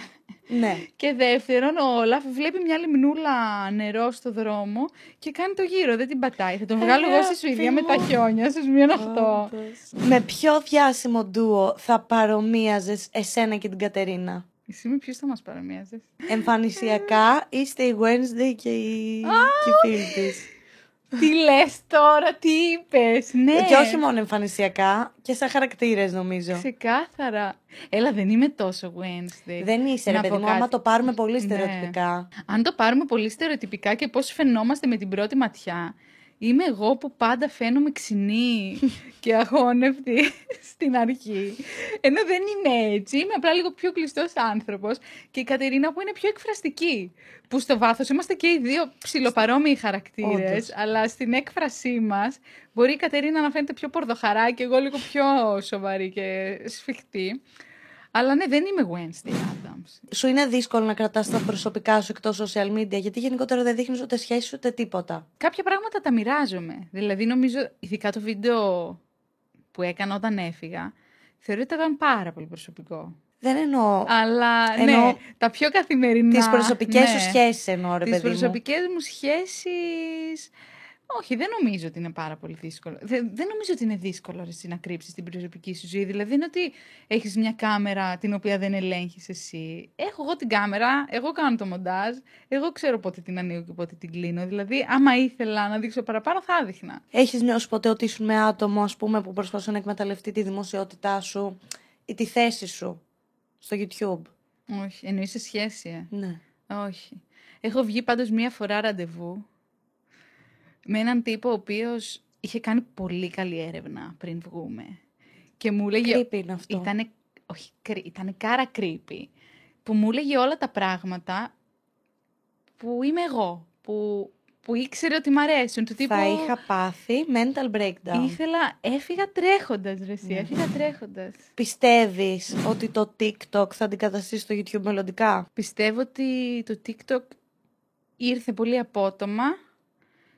Speaker 1: Ναι.
Speaker 2: Και δεύτερον, ο Όλαφ βλέπει μια λιμνούλα νερό στο δρόμο και κάνει το γύρο. Δεν την πατάει. Θα τον βγάλω εγώ στη Σουηδία με τα χιόνια, στου μείον 8.
Speaker 1: Με ποιο διάσημο ντουο θα παρομοίαζες εσένα και την Κατερίνα;
Speaker 2: Εσύ με ποιους θα μας παρομοίαζες;
Speaker 1: Εμφανισιακά είστε η Wednesday και η, και η φίλη της.
Speaker 2: Τι λες τώρα, τι είπες. Ναι,
Speaker 1: Και όχι μόνο εμφανισιακά, και σαν χαρακτήρες νομίζω.
Speaker 2: Ξεκάθαρα. Έλα, δεν είμαι τόσο Wednesday.
Speaker 1: Δεν είσαι, ρε
Speaker 2: Να
Speaker 1: παιδί
Speaker 2: πω
Speaker 1: μου, άμα
Speaker 2: κάτι.
Speaker 1: το πάρουμε πολύ
Speaker 2: Ναι.
Speaker 1: στερεοτυπικά.
Speaker 2: Αν το πάρουμε πολύ στερεοτυπικά και πώς φαινόμαστε με την πρώτη ματιά, είμαι εγώ που πάντα φαίνομαι ξινή και αγώνευτη στην αρχή. Ενώ δεν είμαι έτσι, είμαι απλά λίγο πιο κλειστός άνθρωπος και η Κατερίνα που είναι πιο εκφραστική. Που στο βάθος είμαστε και οι δύο ψιλοπαρόμοιοι χαρακτήρες,
Speaker 1: Όντως.
Speaker 2: αλλά στην έκφρασή μας μπορεί η Κατερίνα να φαίνεται πιο πορδοχαρά και εγώ λίγο πιο σοβαρή και σφιχτή. Αλλά ναι, δεν είμαι Wednesday Adams.
Speaker 1: Σου είναι δύσκολο να κρατάς τα προσωπικά σου εκτός social media, γιατί γενικότερα δεν δείχνεις ούτε σχέσεις ούτε τίποτα.
Speaker 2: κάποια πράγματα τα μοιράζομαι. Δηλαδή, νομίζω, ειδικά το βίντεο που έκανα όταν έφυγα, θεωρώ ότι ήταν πάρα πολύ προσωπικό.
Speaker 1: Δεν εννοώ
Speaker 2: Αλλά,
Speaker 1: Εννοώ
Speaker 2: ναι, τα πιο καθημερινά...
Speaker 1: τις προσωπικές
Speaker 2: ναι,
Speaker 1: σου σχέσεις εννοώ, ρε
Speaker 2: Τις
Speaker 1: παιδί μου.
Speaker 2: προσωπικές μου σχέσεις... Όχι, δεν νομίζω ότι είναι πάρα πολύ δύσκολο. Δεν, δεν νομίζω ότι είναι δύσκολο ρε, εσύ, να κρύψεις την προσωπική σου ζωή. Δηλαδή, είναι ότι έχεις μια κάμερα την οποία δεν ελέγχεις εσύ. Έχω εγώ την κάμερα, εγώ κάνω το μοντάζ, εγώ ξέρω πότε την ανοίγω και πότε την κλείνω. Δηλαδή, άμα ήθελα να δείξω παραπάνω, θα έδειχνα.
Speaker 1: Έχεις νιώσει ποτέ ότι ήσουν με άτομο, ας πούμε, που προσπαθούσε να εκμεταλλευτεί τη δημοσιότητά σου ή τη θέση σου στο YouTube;
Speaker 2: Όχι, εννοείς σε σχέση, ε;
Speaker 1: Ναι.
Speaker 2: Όχι. Έχω βγει πάντως μία φορά ραντεβού με έναν τύπο ο οποίος είχε κάνει πολύ καλή έρευνα πριν βγούμε. Και μου έλεγε...
Speaker 1: Creepy είναι αυτό.
Speaker 2: Ήτανε, όχι, κρύ- ήτανε κάρα creepy. Που μου έλεγε όλα τα πράγματα που είμαι εγώ. Που, που ήξερε ότι μ' αρέσουν. Του τύπου...
Speaker 1: Θα είχα πάθει mental breakdown.
Speaker 2: Ήθελα, έφυγα τρέχοντας ρε εσύ,
Speaker 1: Ναι.
Speaker 2: έφυγα τρέχοντας.
Speaker 1: Πιστεύεις ότι το TikTok θα αντικαταστήσει το YouTube μελλοντικά;
Speaker 2: Πιστεύω ότι το TikTok ήρθε πολύ απότομα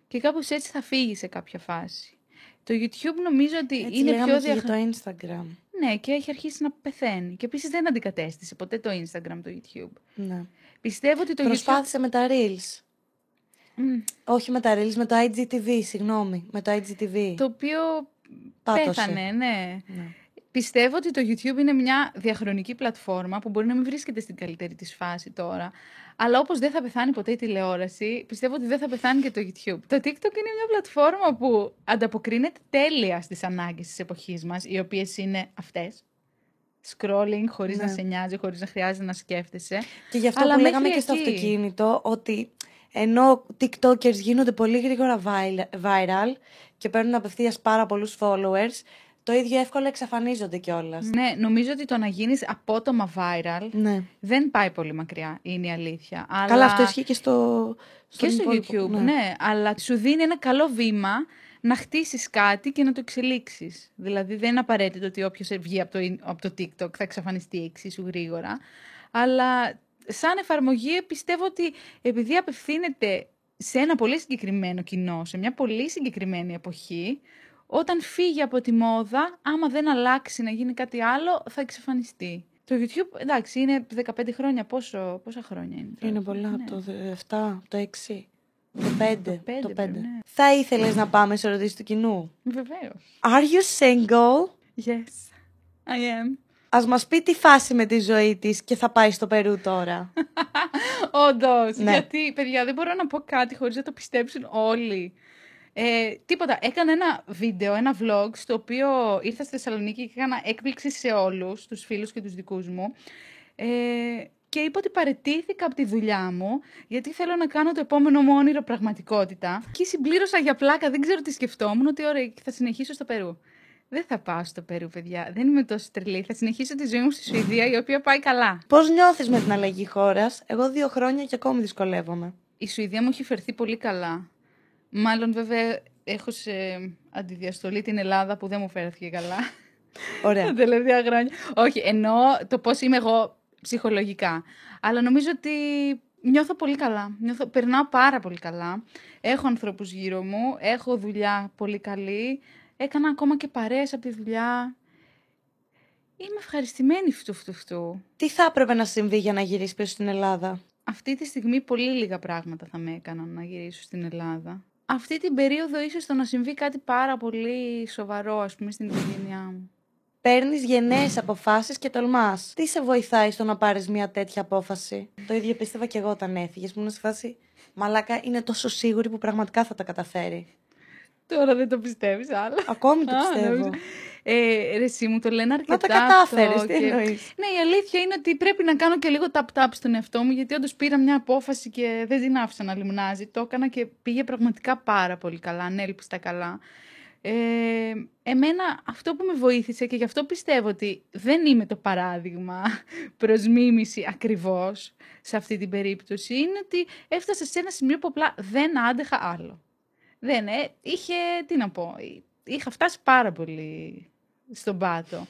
Speaker 2: και κάπως έτσι θα φύγει σε κάποια φάση. Το YouTube νομίζω ότι
Speaker 1: Έτσι
Speaker 2: είναι
Speaker 1: λέγαμε
Speaker 2: πιο
Speaker 1: και για
Speaker 2: διαχα...
Speaker 1: το Instagram.
Speaker 2: Ναι, και έχει αρχίσει να πεθαίνει. Και επίσης δεν αντικατέστησε ποτέ το Instagram το YouTube.
Speaker 1: Ναι.
Speaker 2: Πιστεύω ότι το
Speaker 1: Προσπάθησε με τα Reels.
Speaker 2: YouTube... Μμ,
Speaker 1: Όχι με τα Reels, με το IGTV, συγγνώμη. Με το IGTV.
Speaker 2: Το οποίο
Speaker 1: Πάτωσε.
Speaker 2: πέθανε, ναι.
Speaker 1: Ναι.
Speaker 2: Πιστεύω ότι το YouTube είναι μια διαχρονική πλατφόρμα που μπορεί να μην βρίσκεται στην καλύτερη της φάση τώρα. Αλλά όπως δεν θα πεθάνει ποτέ η τηλεόραση, πιστεύω ότι δεν θα πεθάνει και το YouTube. Το TikTok είναι μια πλατφόρμα που ανταποκρίνεται τέλεια στις ανάγκες της εποχής μας, οι οποίες είναι αυτές. Scrolling χωρίς
Speaker 1: Ναι.
Speaker 2: να σε νοιάζει, χωρίς να χρειάζεται να σκέφτεσαι.
Speaker 1: Και γι' αυτό
Speaker 2: Αλλά
Speaker 1: που
Speaker 2: μέχρι
Speaker 1: λέγαμε και στο
Speaker 2: εκεί.
Speaker 1: αυτοκίνητο, ότι ενώ TikTokers γίνονται πολύ γρήγορα vi- viral και παίρνουν απευθείας πάρα πολλούς followers, το ίδιο εύκολα εξαφανίζονται κιόλας.
Speaker 2: Ναι, νομίζω ότι το να γίνεις απότομα viral
Speaker 1: Ναι.
Speaker 2: δεν πάει πολύ μακριά, είναι η αλήθεια. Αλλά...
Speaker 1: Καλά, αυτό ισχύει και στο,
Speaker 2: Και
Speaker 1: στον
Speaker 2: στο
Speaker 1: υπόλοιπο,
Speaker 2: YouTube, ναι. Αλλά σου δίνει ένα καλό βήμα να χτίσεις κάτι και να το εξελίξεις. Δηλαδή δεν είναι απαραίτητο ότι όποιος βγει από το, από το TikTok θα εξαφανιστεί εξίσου γρήγορα. Αλλά σαν εφαρμογή πιστεύω ότι επειδή απευθύνεται σε ένα πολύ συγκεκριμένο κοινό, σε μια πολύ συγκεκριμένη εποχή, όταν φύγει από τη μόδα, άμα δεν αλλάξει να γίνει κάτι άλλο, θα εξαφανιστεί. Το YouTube, εντάξει, είναι 15 χρόνια. Πόσο, πόσα χρόνια είναι.
Speaker 1: Είναι πολλά. Ναι. Το 7, το 6. Το 5.
Speaker 2: Το 5,
Speaker 1: το 5.
Speaker 2: πρέπει, ναι.
Speaker 1: Θα ήθελες να πάμε σε ερωτήσεις του κοινού;
Speaker 2: Βεβαίως.
Speaker 1: Are you single?
Speaker 2: Yes, I am.
Speaker 1: Ας μας πει τη φάση με τη ζωή της και θα πάει στο Περού τώρα.
Speaker 2: Όντως.
Speaker 1: Ναι.
Speaker 2: Γιατί, παιδιά, δεν μπορώ να πω κάτι χωρίς να το πιστέψουν όλοι. Ε, τίποτα. Έκανα ένα βίντεο, ένα vlog, στο οποίο ήρθα στη Θεσσαλονίκη και έκανα έκπληξη σε όλους, τους φίλους και τους δικούς μου. Ε, και είπα ότι παρετήθηκα από τη δουλειά μου, γιατί θέλω να κάνω το επόμενο μου όνειρο πραγματικότητα. Και συμπλήρωσα για πλάκα, δεν ξέρω τι σκεφτόμουν, ότι ωραία, θα συνεχίσω στο Περού. Δεν θα πάω στο Περού, παιδιά. Δεν είμαι τόσο τρελή. Θα συνεχίσω τη ζωή μου στη Σουηδία, η οποία πάει καλά.
Speaker 1: Πώς νιώθεις με την αλλαγή χώρας; Εγώ δύο χρόνια και ακόμη δυσκολεύομαι.
Speaker 2: Η Σουηδία μου έχει φερθεί πολύ καλά. Μάλλον βέβαια έχω σε αντιδιαστολή την Ελλάδα που δεν μου φέρθηκε καλά.
Speaker 1: Ωραία.
Speaker 2: Τα τελευταία χρόνια. Όχι, εννοώ το πώς είμαι εγώ ψυχολογικά. Αλλά νομίζω ότι νιώθω πολύ καλά. Νιώθω, περνάω πάρα πολύ καλά. Έχω ανθρώπους γύρω μου, έχω δουλειά πολύ καλή. Έκανα ακόμα και παρέες από τη δουλειά. Είμαι ευχαριστημένη φτου φτου φτου.
Speaker 1: Τι θα έπρεπε να συμβεί για να γυρίσεις πίσω στην Ελλάδα;
Speaker 2: Αυτή τη στιγμή πολύ λίγα πράγματα θα με έκαναν να γυρίσω στην Ελλάδα. Αυτή την περίοδο ίσως το να συμβεί κάτι πάρα πολύ σοβαρό, ας πούμε, στην οικογένειά μου.
Speaker 1: Παίρνεις γενναίες αποφάσεις και τολμάς. Τι σε βοηθάει στο να πάρεις μια τέτοια απόφαση; Το ίδιο πίστευα και εγώ όταν έφυγες. Μου ήμουν σε φάση, μαλάκα είναι τόσο σίγουρη που πραγματικά θα τα καταφέρει.
Speaker 2: Τώρα δεν το πιστεύεις άλλο.
Speaker 1: Ακόμη το
Speaker 2: Α,
Speaker 1: πιστεύω.
Speaker 2: νόμιζα. Ε, ρε, εσύ μου το λένε αρκετά
Speaker 1: Μα τα κατάφερες,
Speaker 2: αυτό
Speaker 1: τι
Speaker 2: και-
Speaker 1: εννοείς;
Speaker 2: Ναι, η αλήθεια είναι ότι πρέπει να κάνω και λίγο tap-tap στον εαυτό μου, γιατί όντως πήρα μια απόφαση και δεν την άφησα να λιμνάζει. Το έκανα και πήγε πραγματικά πάρα πολύ καλά, ανέλπιστα καλά. Ε, εμένα αυτό που με βοήθησε και γι' αυτό πιστεύω ότι δεν είμαι το παράδειγμα προς μίμηση ακριβώς σε αυτή την περίπτωση είναι ότι έφτασα σε ένα σημείο που απλά δεν άντεχα άλλο. Δεν, ε, είχε, τι να πω, είχα φτάσει πάρα πολύ στον πάτο.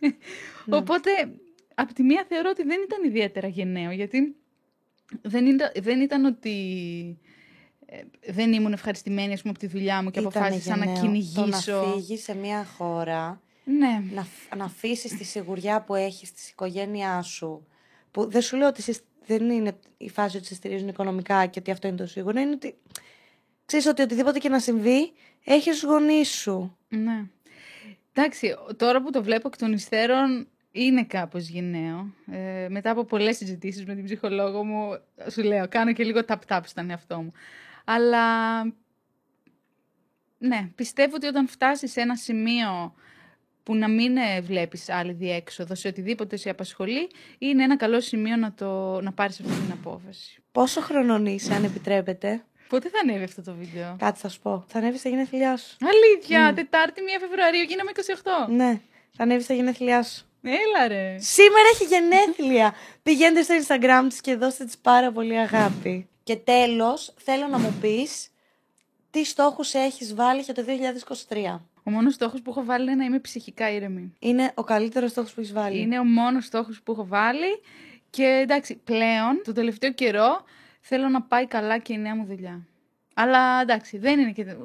Speaker 1: Ναι.
Speaker 2: Οπότε, από τη μία θεωρώ ότι δεν ήταν ιδιαίτερα γενναίο, γιατί δεν ήταν, δεν ήταν ότι ε, δεν ήμουν ευχαριστημένη ας πούμε, από τη δουλειά μου και
Speaker 1: Ήτανε
Speaker 2: αποφάσισα να
Speaker 1: γενναίο.
Speaker 2: κυνηγήσω.
Speaker 1: Το να φύγεις σε μια χώρα,
Speaker 2: Ναι,
Speaker 1: να, φ- να αφήσεις τη σιγουριά που έχεις στη οικογένειά σου, που δεν σου λέω ότι σε- δεν είναι η φάση ότι σε στηρίζουν οικονομικά και ότι αυτό είναι το σίγουρο, είναι ότι ξέρεις ότι οτιδήποτε και να συμβεί, έχεις γονείς σου.
Speaker 2: ναι. Εντάξει, τώρα που το βλέπω εκ των υστέρων είναι κάπως γενναίο. Ε, μετά από πολλές συζητήσεις με την ψυχολόγο μου, σου λέω, κάνω και λίγο tap-tap στον εαυτό μου. Αλλά, ναι, πιστεύω ότι όταν φτάσεις σε ένα σημείο που να μην ε, βλέπεις άλλη διέξοδο σε οτιδήποτε σε απασχολεί, είναι ένα καλό σημείο να, το, να πάρεις αυτή την απόφαση.
Speaker 1: Πόσο χρονών είσαι, αν επιτρέπετε;
Speaker 2: Πότε θα ανέβει αυτό το βίντεο;
Speaker 1: Κάτι θα σου πω. Θα ανέβει στα γενέθλιά σου.
Speaker 2: Αλήθεια, Τετάρτη 1 Φεβρουαρίου, γίναμε 28.
Speaker 1: Ναι, θα ανέβει στα γενέθλιά σου.
Speaker 2: Έλα ρε.
Speaker 1: Σήμερα έχει γενέθλια. Πηγαίνετε στο Instagram της και δώστε της πάρα πολύ αγάπη. Και τέλος, θέλω να μου πεις τι στόχους έχεις βάλει για το 2023.
Speaker 2: Ο μόνος στόχος που έχω βάλει είναι να είμαι ψυχικά ήρεμη.
Speaker 1: Είναι ο καλύτερος στόχος που έχεις βάλει.
Speaker 2: Είναι ο μόνος στόχος που έχω βάλει και εντάξει, πλέον, το τελευταίο καιρό, θέλω να πάει καλά και η νέα μου δουλειά. Αλλά εντάξει, δεν είναι και...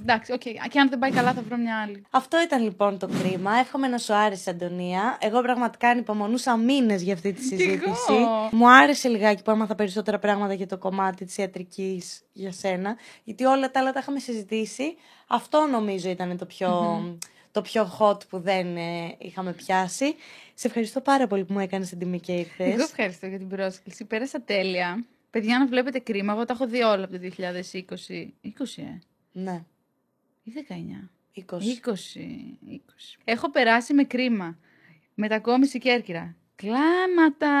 Speaker 2: Εντάξει, οκ, και αν δεν πάει καλά θα βρω μια άλλη.
Speaker 1: Αυτό ήταν λοιπόν το κρίμα. Εύχομαι να σου άρεσε, Αντωνία. Εγώ πραγματικά ανυπομονούσα μήνες για αυτή τη συζήτηση.
Speaker 2: εγώ.
Speaker 1: Μου άρεσε λιγάκι που έμαθα περισσότερα πράγματα για το κομμάτι της ιατρικής για σένα. Γιατί όλα τα άλλα τα είχαμε συζητήσει. Αυτό νομίζω ήταν το πιο, το πιο hot που δεν ε, είχαμε πιάσει. Σε ευχαριστώ πάρα πολύ που μου έκανες την τιμή και ήρθες.
Speaker 2: Εγώ ευχαριστώ για την πρόσκληση. Πέρασα τέλεια. Παιδιά, να βλέπετε κρίμα, εγώ τα έχω δει όλα από το 2020. 20, ε,
Speaker 1: Ναι,
Speaker 2: ή 19.
Speaker 1: 20.
Speaker 2: 20, 20. Έχω περάσει με κρίμα. Μετακόμιση Κέρκυρα. Κλάματα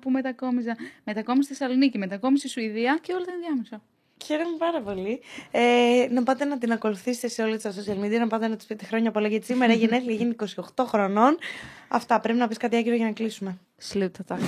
Speaker 2: που μετακόμιζα. Μετακόμιση Θεσσαλονίκη, μετακόμιση Σουηδία και όλα τα ενδιάμεσα.
Speaker 1: Χαίρομαι πάρα πολύ. Ε, να πάτε να την ακολουθήσετε σε όλα τα social media, να πάτε να τη πείτε χρόνια πολλά γιατί σήμερα η γενέθλια γίνει 28 χρονών. Αυτά. Πρέπει να πεις κάτι άκυρο για να κλείσουμε.
Speaker 2: Σλούτα τα.